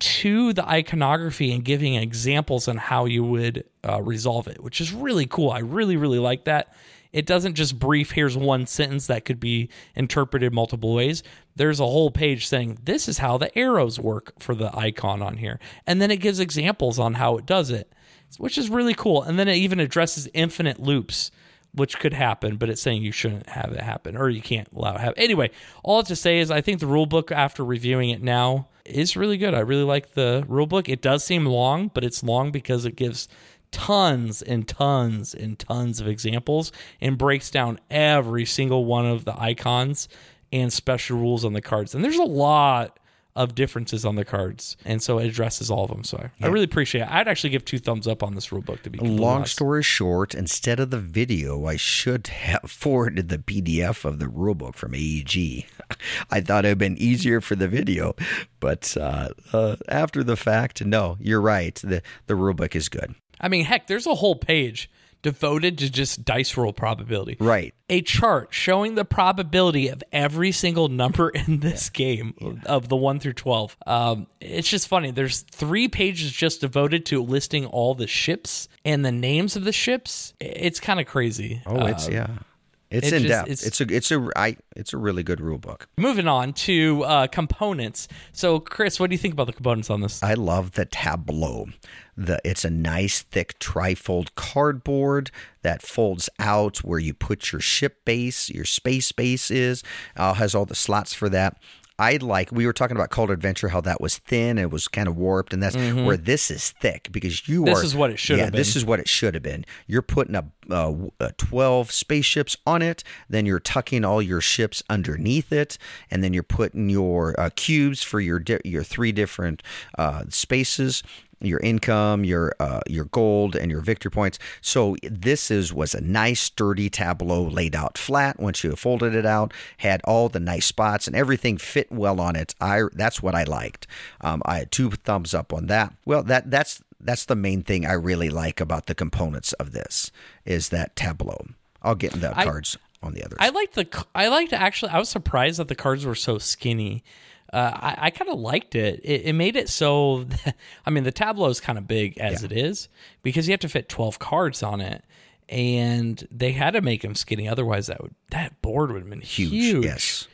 to the iconography and giving examples on how you would uh, resolve it, which is really cool. I really, really like that. It doesn't just brief, here's one sentence that could be interpreted multiple ways. There's a whole page saying, this is how the arrows work for the icon on here. And then it gives examples on how it does it, which is really cool. And then it even addresses infinite loops which could happen, but it's saying you shouldn't have it happen or you can't allow it happen. Anyway, all to say is I think the rule book after reviewing it now is really good. I really like the rule book. It does seem long, but it's long because it gives tons and tons and tons of examples and breaks down every single one of the icons and special rules on the cards. And there's a lot of differences on the cards, and so it addresses all of them. So I, yeah. I really appreciate it. I'd actually give two thumbs up on this rule book. To be long honest. story short, instead of the video, I should have [laughs] forwarded the PDF of the rule book from AEG. [laughs] I thought it'd been easier for the video, but uh, uh, after the fact, no, you're right. the The rule book is good. I mean, heck, there's a whole page devoted to just dice roll probability. Right. A chart showing the probability of every single number [laughs] in this yeah. game yeah. of the 1 through 12. Um, it's just funny. There's three pages just devoted to listing all the ships and the names of the ships. It's kind of crazy. Oh, it's, uh, yeah. It's in just, depth. It's, it's, a it's a I, it's a really good rule book. Moving on to uh, components. So, Chris, what do you think about the components on this? I love the tableau. The it's a nice thick trifold cardboard that folds out where you put your ship base, your space base is. Uh, has all the slots for that. I like we were talking about to Adventure how that was thin and it was kind of warped and that's mm-hmm. where this is thick because you this are This is what it should yeah, have been. this is what it should have been. You're putting a, a 12 spaceships on it, then you're tucking all your ships underneath it and then you're putting your uh, cubes for your di- your three different uh, spaces your income, your uh, your gold, and your victory points. So this is was a nice sturdy tableau laid out flat. Once you folded it out, had all the nice spots and everything fit well on it. I that's what I liked. Um, I had two thumbs up on that. Well, that that's that's the main thing I really like about the components of this is that tableau. I'll get in the cards on the others. I like the I liked actually. I was surprised that the cards were so skinny uh, I, I kind of liked it. it. it. made it so. That, [laughs] I mean, the tableau is kind of big as yeah. it is because you have to fit twelve cards on it, and they had to make them skinny. Otherwise, that would that board would have been huge. huge. Yes,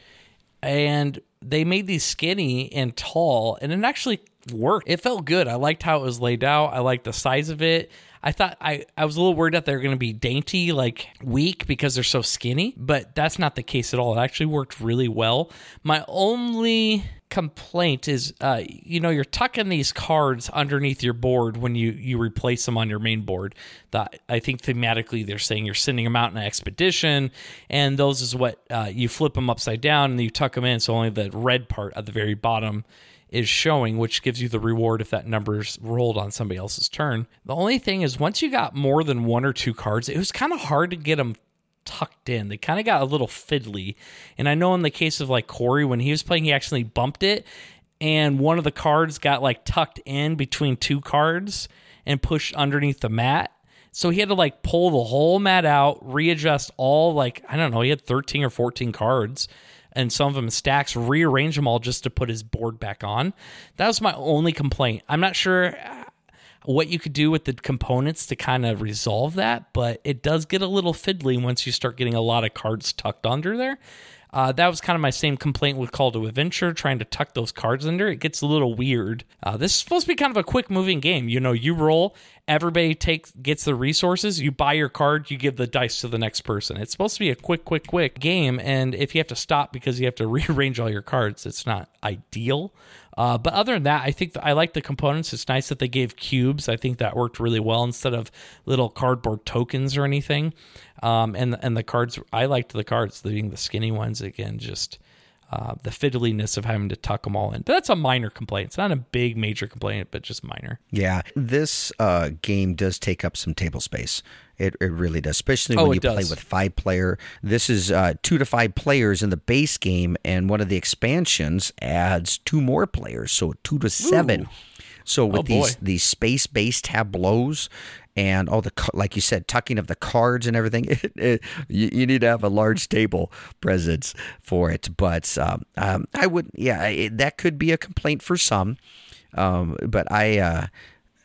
and they made these skinny and tall, and it actually worked. It felt good. I liked how it was laid out. I liked the size of it. I thought I, I was a little worried that they're going to be dainty, like weak because they're so skinny, but that's not the case at all. It actually worked really well. My only complaint is uh, you know you're tucking these cards underneath your board when you you replace them on your main board that i think thematically they're saying you're sending them out in an expedition and those is what uh, you flip them upside down and you tuck them in so only the red part at the very bottom is showing, which gives you the reward if that number's rolled on somebody else's turn. The only thing is, once you got more than one or two cards, it was kind of hard to get them tucked in. They kind of got a little fiddly. And I know in the case of like Corey, when he was playing, he actually bumped it, and one of the cards got like tucked in between two cards and pushed underneath the mat. So he had to like pull the whole mat out, readjust all like, I don't know, he had 13 or 14 cards and some of them stacks, rearrange them all just to put his board back on. That was my only complaint. I'm not sure uh, what you could do with the components to kind of resolve that, but it does get a little fiddly once you start getting a lot of cards tucked under there. Uh, that was kind of my same complaint with Call to Adventure, trying to tuck those cards under. It gets a little weird. Uh, this is supposed to be kind of a quick moving game. You know, you roll, everybody takes gets the resources, you buy your card, you give the dice to the next person. It's supposed to be a quick, quick, quick game. And if you have to stop because you have to [laughs] rearrange all your cards, it's not ideal. Uh, but other than that, I think I like the components. It's nice that they gave cubes. I think that worked really well instead of little cardboard tokens or anything. Um, and and the cards, I liked the cards, being the skinny ones. Again, just uh, the fiddliness of having to tuck them all in. But that's a minor complaint. It's not a big major complaint, but just minor. Yeah, this uh, game does take up some table space. It, it really does, especially oh, when you does. play with five player. This is uh, two to five players in the base game, and one of the expansions adds two more players, so two to seven. Ooh. So with oh, these these space based tableaus and all the like you said tucking of the cards and everything, [laughs] it, it, you, you, need to have a large [laughs] table presence for it. But um, um, I would, yeah, it, that could be a complaint for some. Um, but I. Uh,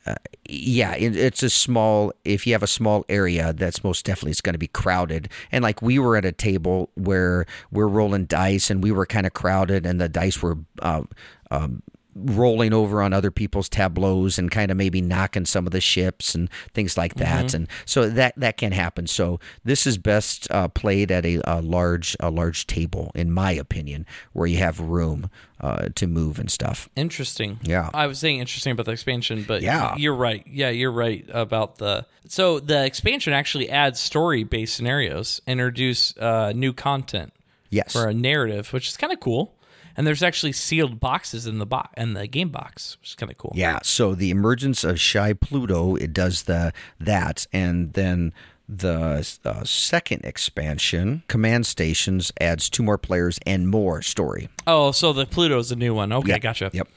uh, yeah, it, it's a small. If you have a small area, that's most definitely it's going to be crowded. And like we were at a table where we're rolling dice, and we were kind of crowded, and the dice were uh, um, rolling over on other people's tableaus and kind of maybe knocking some of the ships and things like that. Mm-hmm. And so that that can happen. So this is best uh, played at a, a large a large table, in my opinion, where you have room uh, to move and stuff. Interesting. Yeah. I was saying interesting about the expansion, but Yeah. you're right. Yeah, you're right about the. So the expansion actually adds story based scenarios, introduce uh, new content Yes. for a narrative, which is kind of cool. And there's actually sealed boxes in the box in the game box, which is kind of cool. Yeah, so the emergence of Shy Pluto it does the that, and then the uh, second expansion, Command Stations, adds two more players and more story. Oh, so the Pluto's a new one. Okay, gotcha. Yep.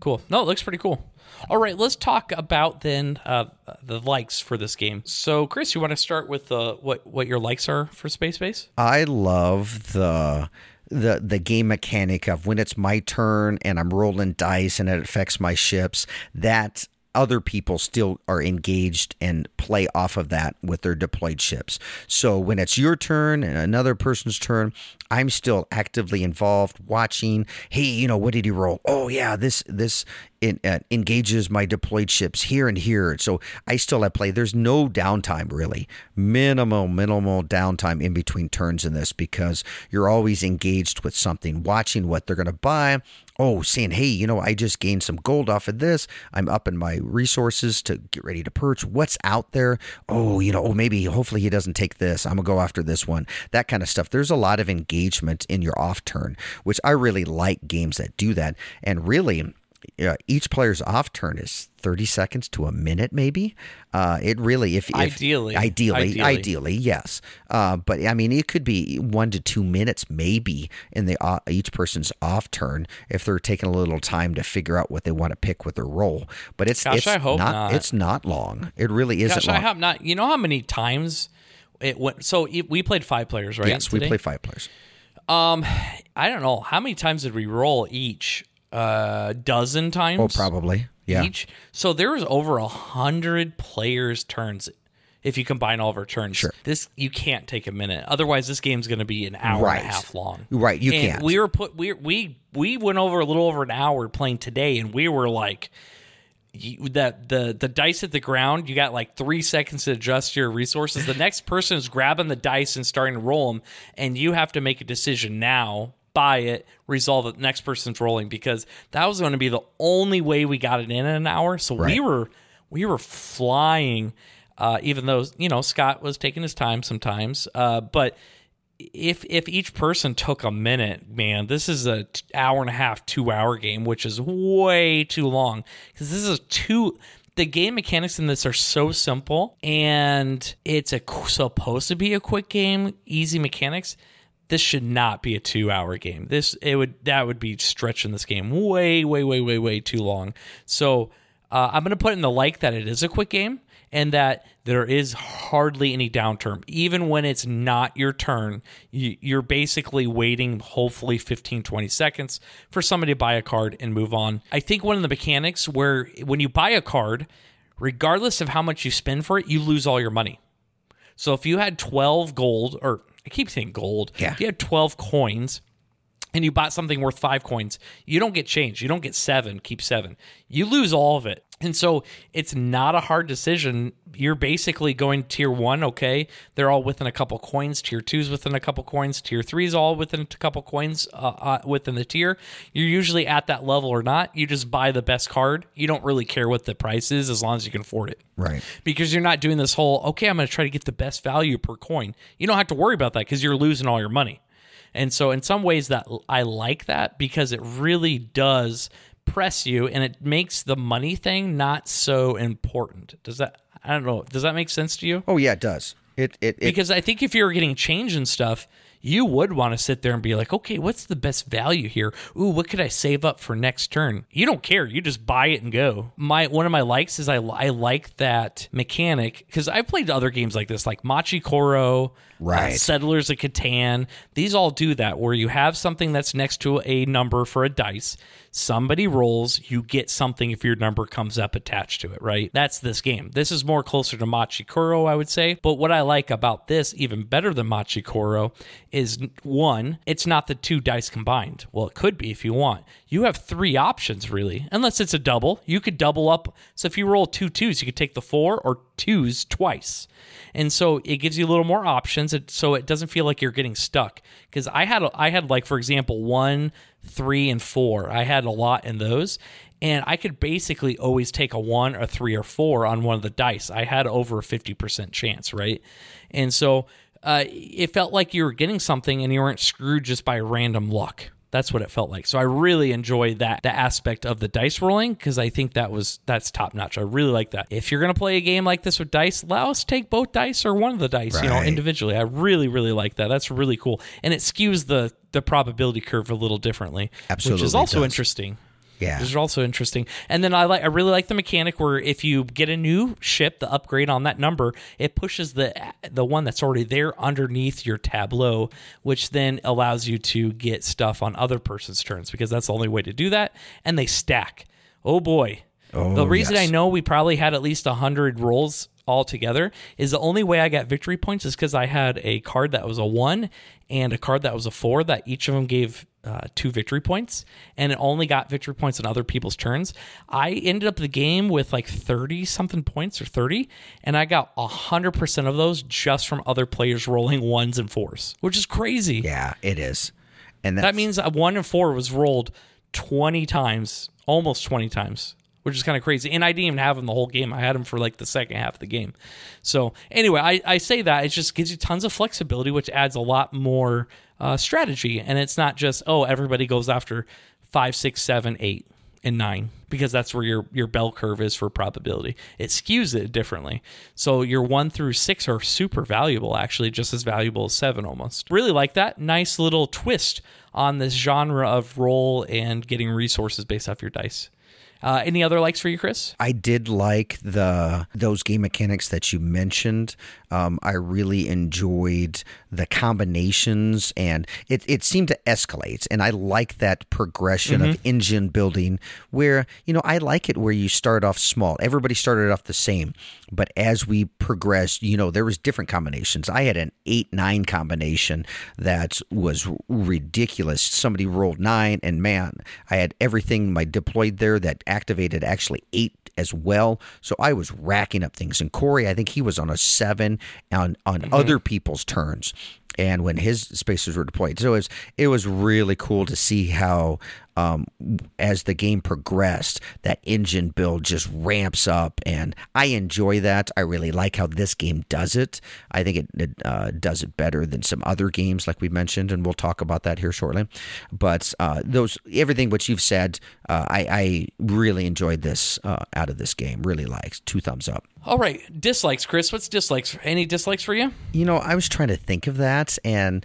Cool. No, it looks pretty cool. All right, let's talk about then uh, the likes for this game. So, Chris, you want to start with uh, what what your likes are for Space Base? I love the the the game mechanic of when it's my turn and I'm rolling dice and it affects my ships. That other people still are engaged and play off of that with their deployed ships. So when it's your turn and another person's turn, I'm still actively involved, watching. Hey, you know what did he roll? Oh yeah, this this it, uh, engages my deployed ships here and here. So I still have play. There's no downtime really, minimal minimal downtime in between turns in this because you're always engaged with something, watching what they're going to buy. Oh, saying, hey, you know, I just gained some gold off of this. I'm up in my resources to get ready to purge. What's out there? Oh, you know, oh, maybe, hopefully he doesn't take this. I'm going to go after this one. That kind of stuff. There's a lot of engagement in your off turn, which I really like games that do that. And really, uh, each player's off turn is 30 seconds to a minute, maybe. Uh, it really, if, if Ideally. ideally, Ideally. ideally, yes. Uh, but I mean, it could be one to two minutes, maybe, in the uh, each person's off turn if they're taking a little time to figure out what they want to pick with their roll. But it's Gosh, it's I hope not, not. It's not long. It really isn't Gosh, long. I have not. You know how many times it went? So we played five players, right? yes, we played five players. Um, I don't know how many times did we roll each? A dozen times. Oh, probably. Yeah. each. So there was over a hundred players' turns. If you combine all of our turns, Sure. this you can't take a minute. Otherwise, this game's going to be an hour Right. and a half long. Right, you and can't. We were put. We we we went over a little over an hour playing today, and we were like, you, that the the dice at the ground. You got like three seconds to adjust your resources. The next person is grabbing the dice and starting to roll them, and you have to make a decision now. Buy it, resolve it. Next person's rolling because that was going to be the only way we got it in in an hour. So we were we were flying, uh, even though you know Scott was taking his time sometimes. Uh, but if if each person took a minute, man, this is a t- hour and a half, two hour game, which is way too long because this is two. The game mechanics in this are so simple, and it's a supposed to be a quick game, easy mechanics. This should not be a two hour game. This it would that would be stretching this game way, way, way, way, way too long. So uh, I'm gonna put in the like that it is a quick game and that there is hardly any downturn. Even when it's not your turn, you, you're basically waiting, hopefully 15, 20 seconds for somebody to buy a card and move on. I think one of the mechanics where when you buy a card, regardless of how much you spend for it, you lose all your money. So if you had 12 gold, or I keep saying gold, Yeah. if you had 12 coins, and you bought something worth five coins, you don't get change. You don't get seven, keep seven. You lose all of it. And so it's not a hard decision. You're basically going tier one, okay? They're all within a couple coins. Tier two's within a couple coins. Tier three's all within a couple coins uh, uh, within the tier. You're usually at that level or not. You just buy the best card. You don't really care what the price is as long as you can afford it Right. because you're not doing this whole okay i'm going to try to get the best value per coin you don't have to worry about that because you're losing all your money and so in some ways that i like that because it really does press you and it makes the money thing not so important. Does that i don't know. Does that make sense to you? Oh yeah, it does. It it, it because I think if you're getting change and stuff, you would want to sit there and be like, okay, what's the best value here? Ooh, what could I save up for next turn? You don't care. You just buy it and go. My one of my likes is I I like that mechanic because I've played other games like this, like Machi Koro, Right. uh, Settlers of Catan. These all do that where you have something that's next to a number for a dice. Somebody rolls, you get something if your number comes up attached to it, right? That's this game. This is more closer to Machi Koro, I would say. But what I like about this, even better than Machi Koro, is one, it's not the two dice combined. Well, it could be if you want. You have three options really, unless it's a double. You could double up. So if you roll two twos, you could take the four or twos twice. And so it gives you a little more options so it doesn't feel like you're getting stuck. Because I had, I had like, for example, one, three, and four. I had a lot in those and I could basically always take a one, a three, or four on one of the dice. I had over a 50% chance, right? And so uh, it felt like you were getting something and you weren't screwed just by random luck. That's what it felt like. So I really enjoy that the aspect of the dice rolling because I think that was that's top notch. I really like that. If you're gonna play a game like this with dice, allow us take both dice or one of the dice, right. you know, individually. I really really like that. That's really cool, and it skews the the probability curve a little differently, Absolutely which is also does. interesting. Yeah, this is also interesting. And then I like I really like the mechanic where if you get a new ship, the upgrade on that number, it pushes the the one that's already there underneath your tableau, which then allows you to get stuff on other person's turns because that's the only way to do that. And they stack. Oh boy. Oh, the reason yes. I know we probably had at least 100 rolls all together is the only way I got victory points is because I had a card that was a one and a card that was a four that each of them gave uh, two victory points, and it only got victory points on other people's turns. I ended up the game with like 30 something points or 30, and I got 100% of those just from other players rolling ones and fours, which is crazy. Yeah, it is. And that means a one and four was rolled 20 times, almost 20 times which is kind of crazy. And I didn't even have him the whole game. I had him for like the second half of the game. So anyway, I, I say that it just gives you tons of flexibility, which adds a lot more uh, strategy. And it's not just oh everybody goes after five, six, seven, eight, and nine because that's where your your bell curve is for probability. It skews it differently. So your one through six are super valuable, actually, just as valuable as seven almost. Really like that. Nice little twist on this genre of roll and getting resources based off your dice. Uh, any other likes for you, Chris? I did like the those game mechanics that you mentioned. Um, I really enjoyed the combinations, and it, it seemed to escalate. And I like that progression mm-hmm. of engine building, where you know I like it where you start off small. Everybody started off the same, but as we progressed, you know there was different combinations. I had an eight nine combination that was ridiculous. Somebody rolled nine, and man, I had everything my deployed there that activated actually eight as well. So I was racking up things. And Corey, I think he was on a seven on on mm-hmm. other people's turns and when his spacers were deployed. So it was it was really cool to see how um, as the game progressed, that engine build just ramps up, and I enjoy that. I really like how this game does it. I think it, it uh, does it better than some other games, like we mentioned, and we'll talk about that here shortly. But uh, those everything what you've said, uh, I, I, really enjoyed this uh, out of this game. Really likes two thumbs up. All right, dislikes, Chris. What's dislikes? Any dislikes for you? You know, I was trying to think of that, and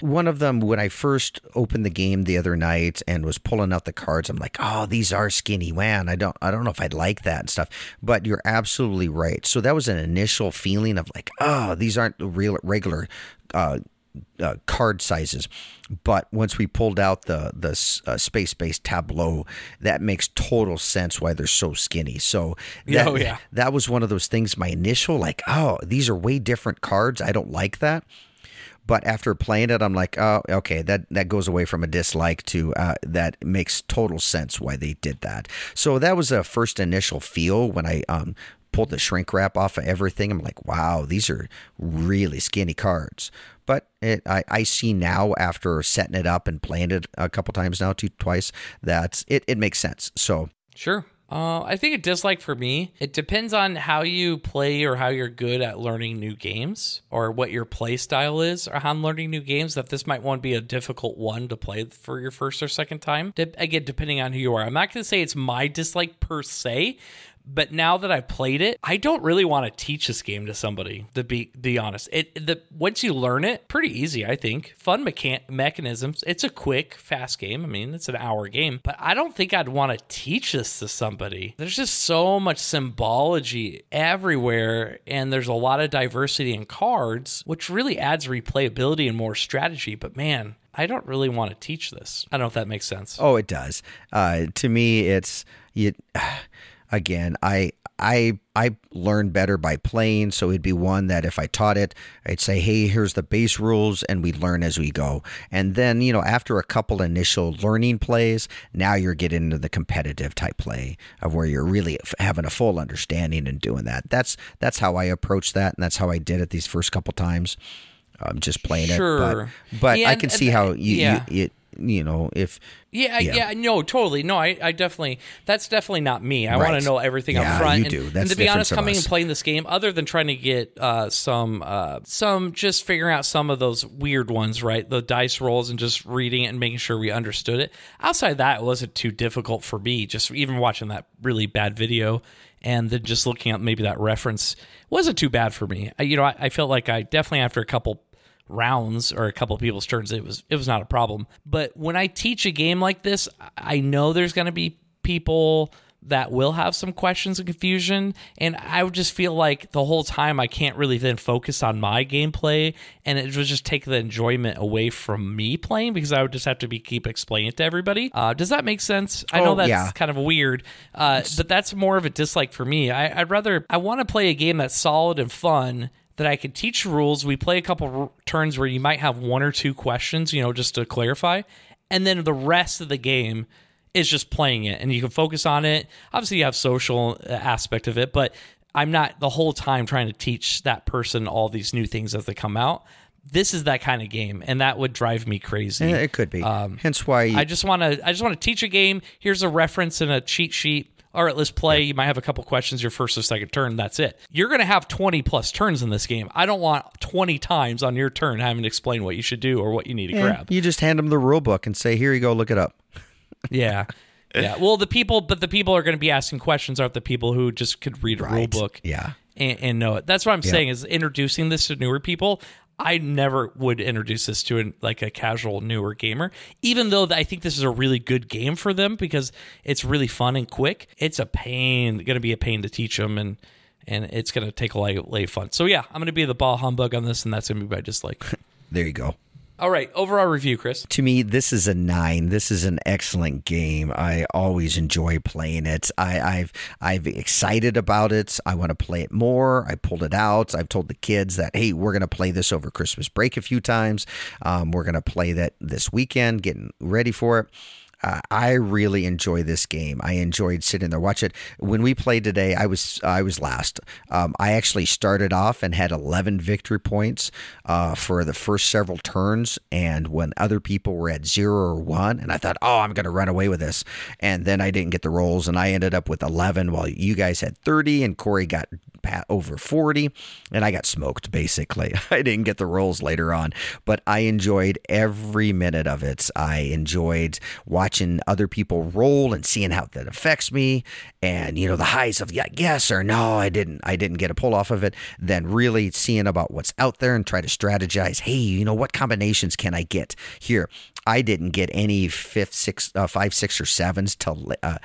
one of them when I first opened the game the other night and was pulling out the cards, I'm like, oh, these are skinny. Man, I don't, I don't know if I'd like that and stuff. But you're absolutely right. So that was an initial feeling of like, oh, these aren't real regular. Uh, uh, card sizes. But once we pulled out the the uh, space based tableau, that makes total sense why they're so skinny. So [laughs] that, oh, yeah. that was one of those things. My initial like, oh, these are way different cards. I don't like that. But after playing it, I'm like, oh, okay, that that goes away from a dislike to uh, that makes total sense why they did that. So that was a first initial feel when I um, pulled the shrink wrap off of everything. I'm like, wow, these are really skinny cards. But it, I, I see now after setting it up and playing it a couple times now, two twice, that it, it makes sense. So sure. Uh, I think a dislike for me, it depends on how you play or how you're good at learning new games or what your play style is or how I'm learning new games. That this might want to be a difficult one to play for your first or second time. De- again, depending on who you are. I'm not going to say it's my dislike per se, but now that I've played it, I don't really want to teach this game to somebody. To be the honest, it the once you learn it, pretty easy. I think fun mechan- mechanisms. It's a quick, fast game. I mean, it's an hour game, but I don't think I'd want to teach this to somebody. There's just so much symbology everywhere, and there's a lot of diversity in cards, which really adds replayability and more strategy. But man, I don't really want to teach this. I don't know if that makes sense. Oh, it does. Uh, to me, it's you. Again, I I I learned better by playing. So it'd be one that if I taught it, I'd say, "Hey, here's the base rules," and we learn as we go. And then you know, after a couple initial learning plays, now you're getting into the competitive type play of where you're really having a full understanding and doing that. That's that's how I approach that, and that's how I did it these first couple times. Um, just playing Sure. it, but but Yeah, I can and- see how you, yeah. you it you know if Yeah, Yeah. yeah, no, totally. No, I, I definitely, that's definitely not me. I want to know everything Yeah, up front. you and, do. and That's to be honest, coming us. and playing this game, other than trying to get uh, some, uh, some just figuring out some of those weird ones, right? The dice rolls and just reading it and making sure we understood it. Outside of that, it wasn't too difficult for me. Just even watching that really bad video and then just looking at maybe that reference wasn't too bad for me. I, you know, I, I felt like I definitely after a couple rounds or a couple of people's turns it was it was not a problem. But when i teach a game like this i know there's going to be people that will have some questions and confusion and i would just feel like the whole time i can't really then focus on my gameplay and it would just take the enjoyment away from me playing because i would just have to be keep explaining it to everybody. Uh, does that make sense? I know Oh, that's yeah. kind of weird uh, but that's more of a dislike for me. I, i'd rather i want to play a game that's solid and fun that I could teach rules. We play a couple r- turns where you might have one or two questions, you know, just to clarify. And then the rest of the game is just playing it and you can focus on it. Obviously, you have social uh, aspect of it, but I'm not the whole time trying to teach that person all these new things as they come out. This is that kind of game, and that would drive me crazy. yeah, it could be. Hence why you, Um, I just want to. I just want to teach a game. Here's a reference and a cheat sheet. All right, let's play. You might have a couple questions your first or second turn. That's it. You're going to have 20 plus turns in this game. I don't want 20 times on your turn having to explain what you should do or what you need to Yeah, grab. you just hand them the rule book and say, "Here you go, look it up." [laughs] Yeah. Yeah. Well, the people, but the people are going to be asking questions aren't the people who just could read a rule book Yeah. and, and know it. That's what I'm saying is introducing this to newer people. I never would introduce this to an, like a casual newer gamer, even though I think this is a really good game for them because it's really fun and quick. It's a pain, going to be a pain to teach them, and and it's going to take a lot of fun. So yeah, I'm going to be the ball humbug on this, and that's going to be my dislike. [laughs] There you go. All right, overall review, Chris. To me, this is a nine. This is an excellent game. I always enjoy playing it. I, I've I've excited about it. I want to play it more. I pulled it out. I've told the kids that hey, we're gonna play this over Christmas break a few times. Um, we're gonna play that this weekend, getting ready for it. Uh, I really enjoy this game. I enjoyed sitting there watch it. When we played today, I was I was last. Um, I actually started off and had 11 victory points uh, for the first several turns, and when other people were at zero or one, and I thought, oh, I'm going to run away with this, and then I didn't get the rolls, and I ended up with 11, while you guys had 30, and Corey got over 40 and I got smoked basically. [laughs] I didn't get the rolls later on, but I enjoyed every minute of it. I enjoyed watching other people roll and seeing how that affects me and you know the highs of yeah, yes or no, I didn't I didn't get a pull off of it, then really seeing about what's out there and try to strategize, hey, you know what combinations can I get here? I didn't get any fifth, six, uh, five, six, or sevens till uh,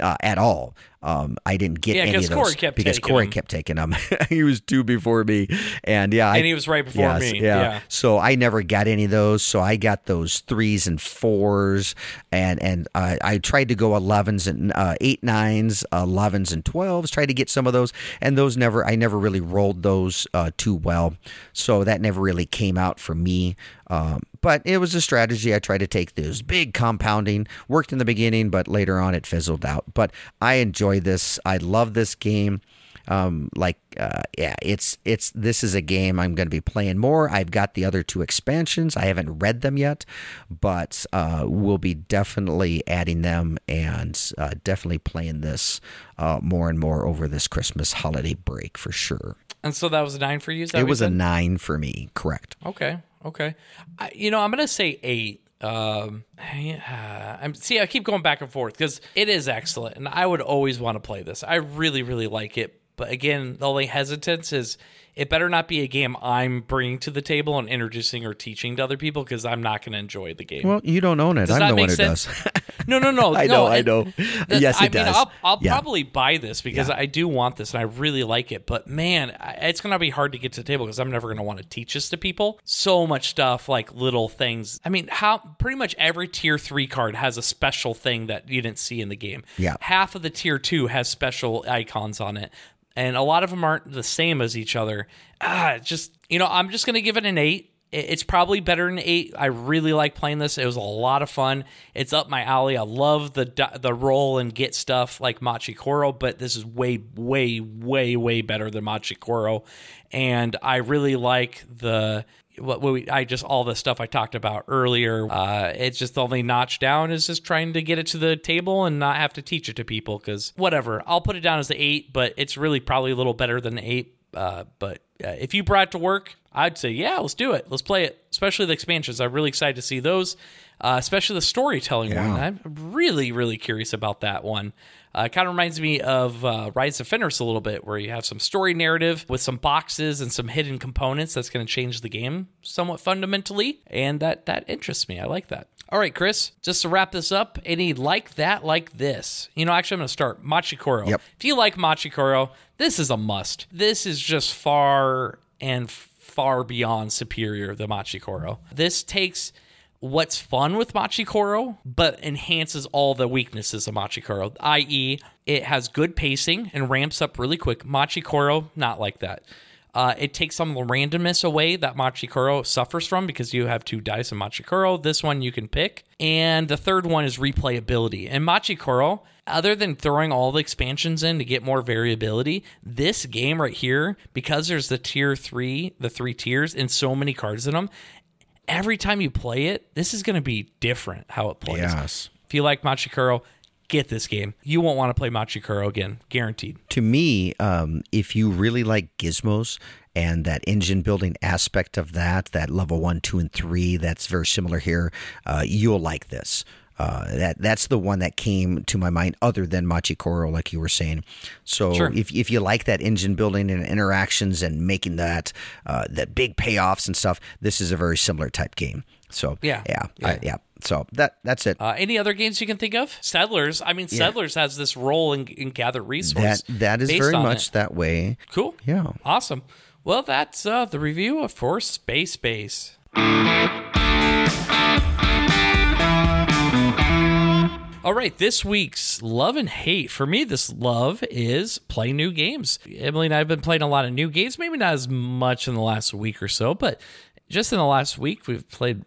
uh, at all. Um, I didn't get Yeah, any of those Corey kept because taking Corey them. kept taking them. [laughs] he was two before me, and yeah, I, And he was right before yes, me. Yeah. Yeah. so I never got any of those. So I got those threes and fours, and and uh, I tried to go elevens and uh, eight nines, elevens and twelves. Tried to get some of those, and those never. I never really rolled those uh, too well, so that never really came out for me. Um, but it was a strategy I tried to take. Those big compounding worked in the beginning, but later on it fizzled out. But I enjoy this. I love this game. Um, like uh, yeah, it's it's this is a game I'm going to be playing more. I've got the other two expansions. I haven't read them yet, but uh, we'll be definitely adding them and uh, definitely playing this uh, more and more over this Christmas holiday break for sure. And so that was a nine for you. It was a nine for me, correct? Okay. Okay. I, you know, I'm gonna say eight. Um, yeah, I'm see. I keep going back and forth because it is excellent, and I would always want to play this. I really, really like it. But again, the only hesitance is it better not be a game I'm bringing to the table and introducing or teaching to other people because I'm not going to enjoy the game. Well, you don't own it. Does I'm the one make who sense? does. [laughs] No, no, no. [laughs] I no, know, I know. the- yes, it I does. mean, I'll, I'll Yeah. probably buy this because I do want this and I really like it. But man, it's going to be hard to get to the table because I'm never going to want to teach this to people. So much stuff, like little things. I mean, how pretty much every tier three card has a special thing that you didn't see in the game. Yeah. Half of the tier two has special icons on it. And a lot of them aren't the same as each other. Ah, just, you know, I'm just to give it an eight. It's probably better than eight. I really like playing this. It was a lot of fun. It's up my alley. I love the the roll and get stuff like Machikoro, but this is way, way, way, way better than Machikoro. And I really like the what we, I just all the stuff I talked about earlier. Uh, it's just the only notch down is just trying to get it to the table and not have to teach it to people because whatever. I'll put it down as the eight, but it's really probably a little better than the eight. Uh, but uh, if you brought it to work, I'd say yeah, let's do it. Let's play it, especially the expansions. I'm really excited to see those, uh, especially the storytelling one. I'm really really curious about that one. Uh, kind of reminds me of uh, Rise of Fenris a little bit, where you have some story narrative with some boxes and some hidden components that's going to change the game somewhat fundamentally, and that that interests me. I like that. All right, Chris, just to wrap this up, any like that, like this. You know, actually, I'm going to start Machikoro. Yep. If you like Machikoro, this is a must. This is just far and far beyond superior than Machikoro. This takes what's fun with Machikoro, but enhances all the weaknesses of Machikoro, i.e., it has good pacing and ramps up really quick. Machikoro, not like that. Uh, it takes some of the randomness away that Machikoro suffers from because you have two dice in Machikoro. This one you can pick. And the third one is replayability. And Machikoro, other than throwing all the expansions in to get more variability, this game right here, because there's the tier three, the three tiers, and so many cards in them, every time you play it, this is going to be different how it plays. Yes. If you like Machikoro, get this game. You won't want to play Machikoro again, guaranteed. to me, um, if you really like gizmos and that engine building aspect of that, that level one, two, and three, that's very similar here, uh, you'll like this. Uh, that that's the one that came to my mind, other than Machikoro, like you were saying. So Sure. if if you like that engine building and interactions and making that uh, that big payoffs and stuff, this is a very similar type game. So Yeah. yeah, I- yeah. So that that's it. Uh, any other games you can think of? Settlers. I mean, Settlers has this role in, in gather that that is very much it. that way. cool. Yeah. Awesome. Well, that's uh, the review of for Space Base. All right, this week's love and hate. For me, this love is play new games. Emily and I have been playing a lot of new games, maybe not as much in the last week or so, but just in the last week, we've played,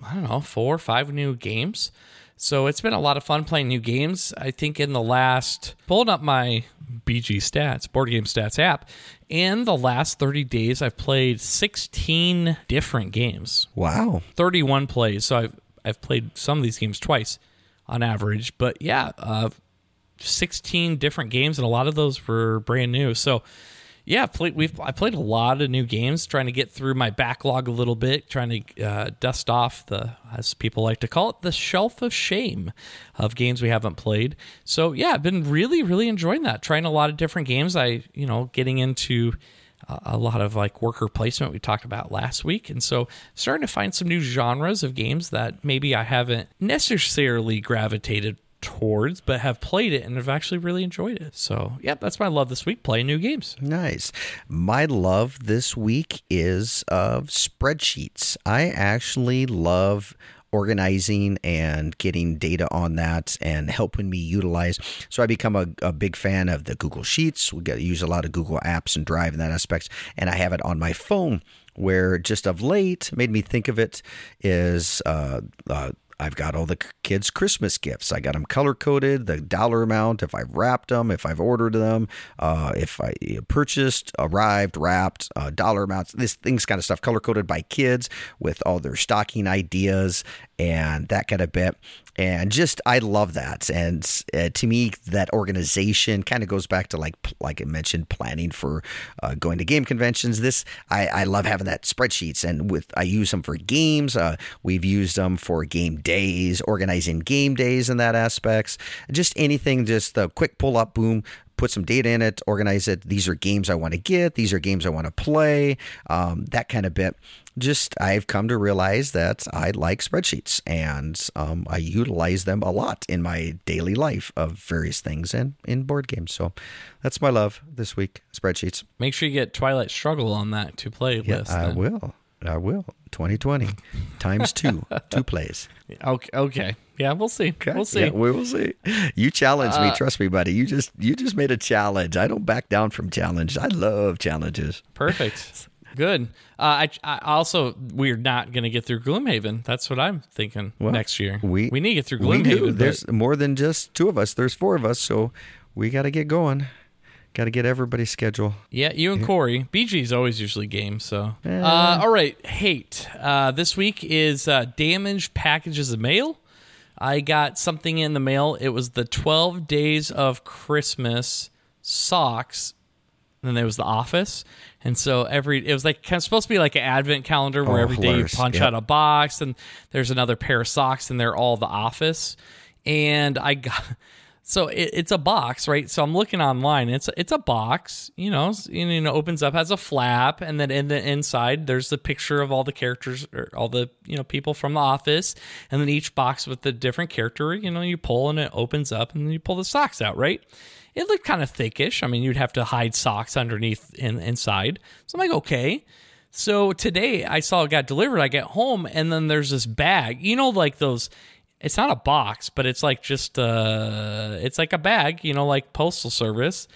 I don't know, four or five new games. So it's been a lot of fun playing new games. I think in the last, pulling up my BG Stats, Board Game Stats app, in the last 30 days, I've played 16 different games. Wow. 31 plays. So I've I've played some of these games twice on average, but yeah, uh, 16 different games, and a lot of those were brand new. So yeah, played, we've I played a lot of new games, trying to get through my backlog a little bit, trying to uh, dust off the, as people like to call it, the shelf of shame of games we haven't played. So yeah, I've been really, really enjoying that. Trying a lot of different games. I, you know, getting into a- lot of like worker placement we talked about last week, and so starting to find some new genres of games that maybe I haven't necessarily gravitated towards, but have played it and have actually really enjoyed it. So, yeah, that's my love this week: playing new games. Nice. My love this week is of spreadsheets. I actually love organizing and getting data on that and helping me utilize. So I become a, a big fan of the Google Sheets. We get use a lot of Google Apps and Drive in that aspect, and I have it on my phone. Where just of late made me think of it is uh, uh, I've got all the kids' Christmas gifts. I got them color coded, the dollar amount, if I've wrapped them, if I've ordered them, uh, if I purchased, arrived, wrapped, uh, dollar amounts, this things kind of stuff, color coded by kids with all their stocking ideas and that kind of bit. And just, I love that. And uh, to me, that organization kind of goes back to like, like I mentioned, planning for uh, going to game conventions. This, I, I love having that spreadsheets and with, I use them for games. Uh, we've used them for game days, organizing game days in that aspects. Just anything, just the quick pull up, boom, put some data in it, organize it. These are games I want to get. These are games I want to play. Um, that kind of bit. Just I've come to realize that I like spreadsheets and um, I utilize them a lot in my daily life of various things and in board games. So that's my love this week. Spreadsheets. Make sure you get Twilight Struggle on that to play Yeah, list. I then. will. I will. 2020 [laughs] times two, two plays. Okay. Okay. Yeah, we'll see. We'll see. Yeah, we will see. You challenged me, trust me, buddy. You just you just made a challenge. I don't back down from challenge. I love challenges. Perfect. [laughs] Good. Uh, I, I also we're not going to get through Gloomhaven. That's what I'm thinking next year. We we need to get through we do. Gloomhaven. There's more than just two of us. There's four of us, so we got to get going. Got to get everybody's schedule. Yeah, you and Corey. BG is always usually game. So, uh, all right. Hate. Uh, this week is uh, damaged packages of mail. I got something in the mail. It was the 12 Days of Christmas socks. And Then there was the Office, and so every it was like kind of supposed to be like an advent calendar where Oh, every day you punch Yep. out a box, and there's another pair of socks, and they're all the Office. And I got so it, it's a box, right? So I'm looking online. It's it's a box, you know, you know, opens up has a flap, and then in the inside there's the picture of all the characters, or all the you know people from the office, and then each box with the different character. You know, you pull and it opens up, and then you pull the socks out, right? It looked kind of thickish. I mean, you'd have to hide socks underneath in, inside. So I'm like, okay. So today I saw it got delivered. I get home and then there's this bag. You know, like those. It's not a box, but it's like just uh, it's like a bag. You know, like postal service.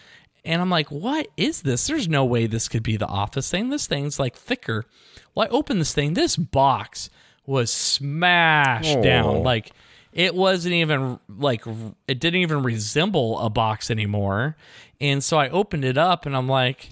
And I'm like, what is this? There's no way this could be the office thing. This thing's like thicker. Well, I opened this thing. This box was smashed Oh. down. Like it wasn't even like it didn't even resemble a box anymore. And so I opened it up and I'm like,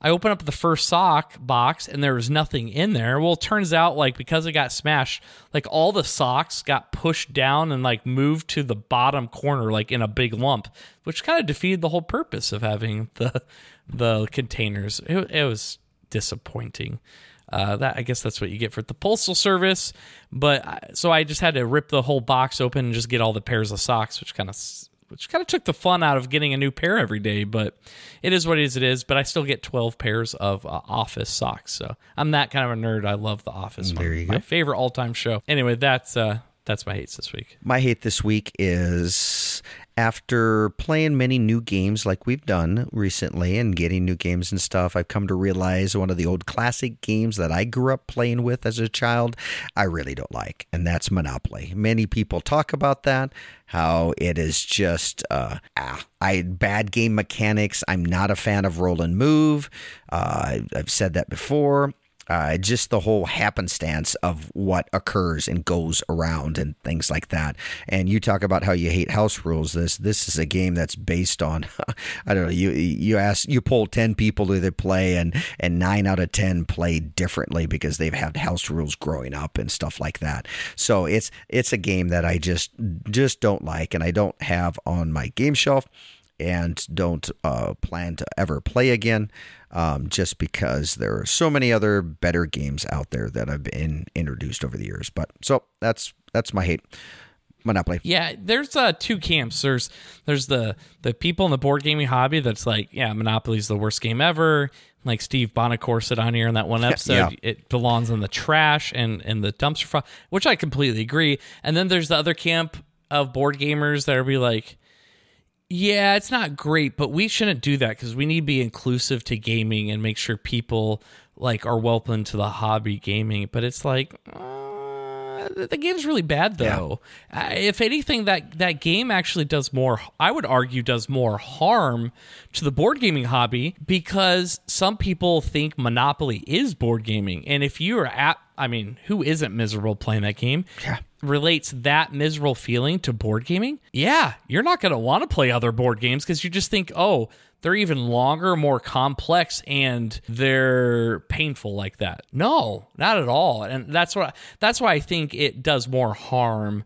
I opened up the first sock box and there was nothing in there. Well, it turns out like because it got smashed, like all the socks got pushed down and like moved to the bottom corner like in a big lump, which kind of defeated the whole purpose of having the the containers. It, it was disappointing. Uh, that I guess that's what you get for the postal service. But so I just had to rip the whole box open and just get all the pairs of socks, which kind of which kind of took the fun out of getting a new pair every day. But it is what it is. It is. But I still get twelve pairs of uh, Office socks. So I'm that kind of a nerd. I love The Office. There you my go. favorite all time show. Anyway, that's uh, that's my hates this week. My hate this week is after playing many new games like we've done recently and getting new games and stuff, I've come to realize one of the old classic games that I grew up playing with as a child, I really don't like, and that's Monopoly. Many people talk about that, how it is just uh, ah, I bad game mechanics. I'm not a fan of roll and move. Uh, I've said that before uh, just the whole happenstance of what occurs and goes around and things like that. And you talk about how you hate house rules. This this is a game that's based on [laughs] I don't know. You you ask you poll ten people who they play and and nine out of ten play differently because they've had house rules growing up and stuff like that. So it's it's a game that I just just don't like and I don't have on my game shelf and don't uh, plan to ever play again um, just because there are so many other better games out there that have been introduced over the years. But so that's that's my hate. Monopoly. Yeah, there's uh, two camps. There's there's the the people in the board gaming hobby that's like, yeah, Monopoly's the worst game ever. Like Steve Bonacore said on here in that one [laughs] episode, Yeah. it belongs in the trash and in the dumpster fire, which I completely agree. And then there's the other camp of board gamers that are be like, yeah, it's not great, but we shouldn't do that because we need to be inclusive to gaming and make sure people like are welcome to the hobby gaming. But it's like. Uh, the game's really bad though. Uh, if anything, that that game actually does more. I would argue does more harm to the board gaming hobby because some people think Monopoly is board gaming, and if you are at, I mean, who isn't miserable playing that game? Yeah. Relates that miserable feeling to board gaming? Yeah, you're not going to want to play other board games because you just think, oh, they're even longer, more complex, and they're painful like that. No, not at all. And that's what that's why I think it does more harm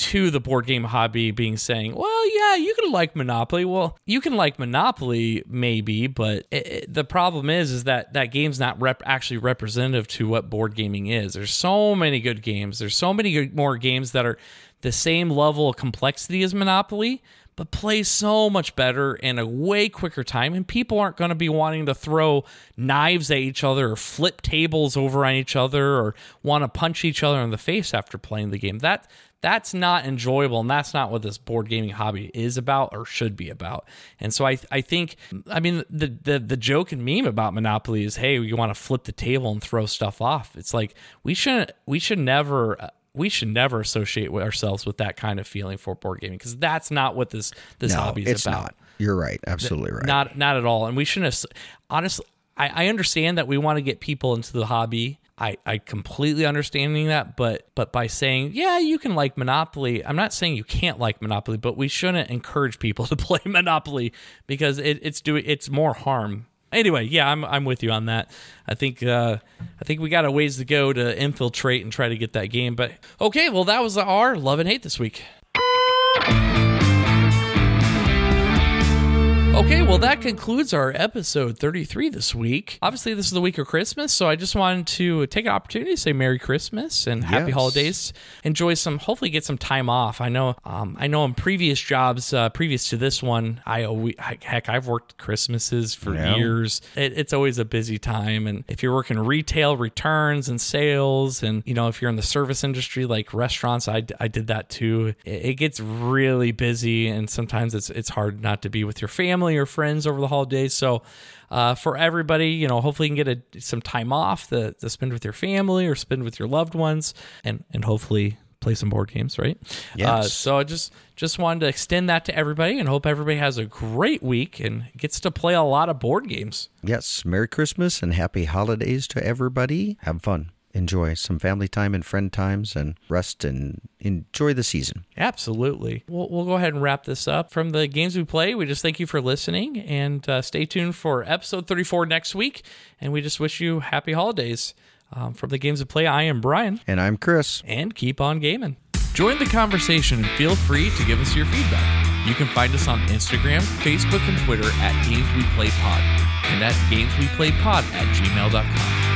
to the board game hobby being saying, well, yeah, you can like Monopoly. Well, you can like Monopoly maybe, but it, it- the problem is is that that game's not rep- actually representative to what board gaming is. There's so many good games. There's so many good, more games that are the same level of complexity as Monopoly, but play so much better in a way quicker time. And people aren't going to be wanting to throw knives at each other or flip tables over on each other or want to punch each other in the face after playing the game. That that's not enjoyable and that's not what this board gaming hobby is about or should be about and so i i think i mean the the, the joke and meme about monopoly is hey you want to flip the table and throw stuff off it's like we shouldn't we should never we should never associate ourselves with that kind of feeling for board gaming because that's not what this this no, hobby is it's about not. You're right. Absolutely right. not not at all and we shouldn't honestly I, I understand that we want to get people into the hobby I, I completely understanding that, but but by saying, yeah, you can like Monopoly, I'm not saying you can't like Monopoly, but we shouldn't encourage people [laughs] to play Monopoly because it, it's doing it's more harm. Anyway, yeah, I'm I'm with you on that. I think uh, I think we got a ways to go to infiltrate and try to get that game. But okay, well that was our love and hate this week. Okay, well, that concludes our episode 33 this week. Obviously, this is the week of Christmas, so I just wanted to take an opportunity to say Merry Christmas and Happy Yes. Holidays. Enjoy some, hopefully, get some time off. I know, um, I know, in previous jobs, uh, previous to this one, I always, heck, I've worked Christmases for Yeah. years. It, it's always a busy time, and if you're working retail, returns and sales, and you know, if you're in the service industry like restaurants, I, I did that too. It, it gets really busy, and sometimes it's it's hard not to be with your family or friends over the holidays. So, uh, for everybody, you know, hopefully you can get a, some time off to, to spend with your family or spend with your loved ones, and and hopefully play some board games, right? Uh, so I just just wanted to extend that to everybody, and hope everybody has a great week and gets to play a lot of board games. Yes. Merry Christmas and happy holidays to everybody. Have fun. Enjoy some family time and friend times and rest and enjoy the season. Absolutely. We'll, we'll go ahead and wrap this up. From the games we play, we just thank you for listening and uh, stay tuned for episode 34 next week. And we just wish you happy holidays. Um, from the games we play, I am Brian, And I'm Chris. and keep on gaming. Join the conversation and feel free to give us your feedback. You can find us on Instagram, Facebook, and Twitter at Games We Play Pod and at Games We Play Pod at gmail.com.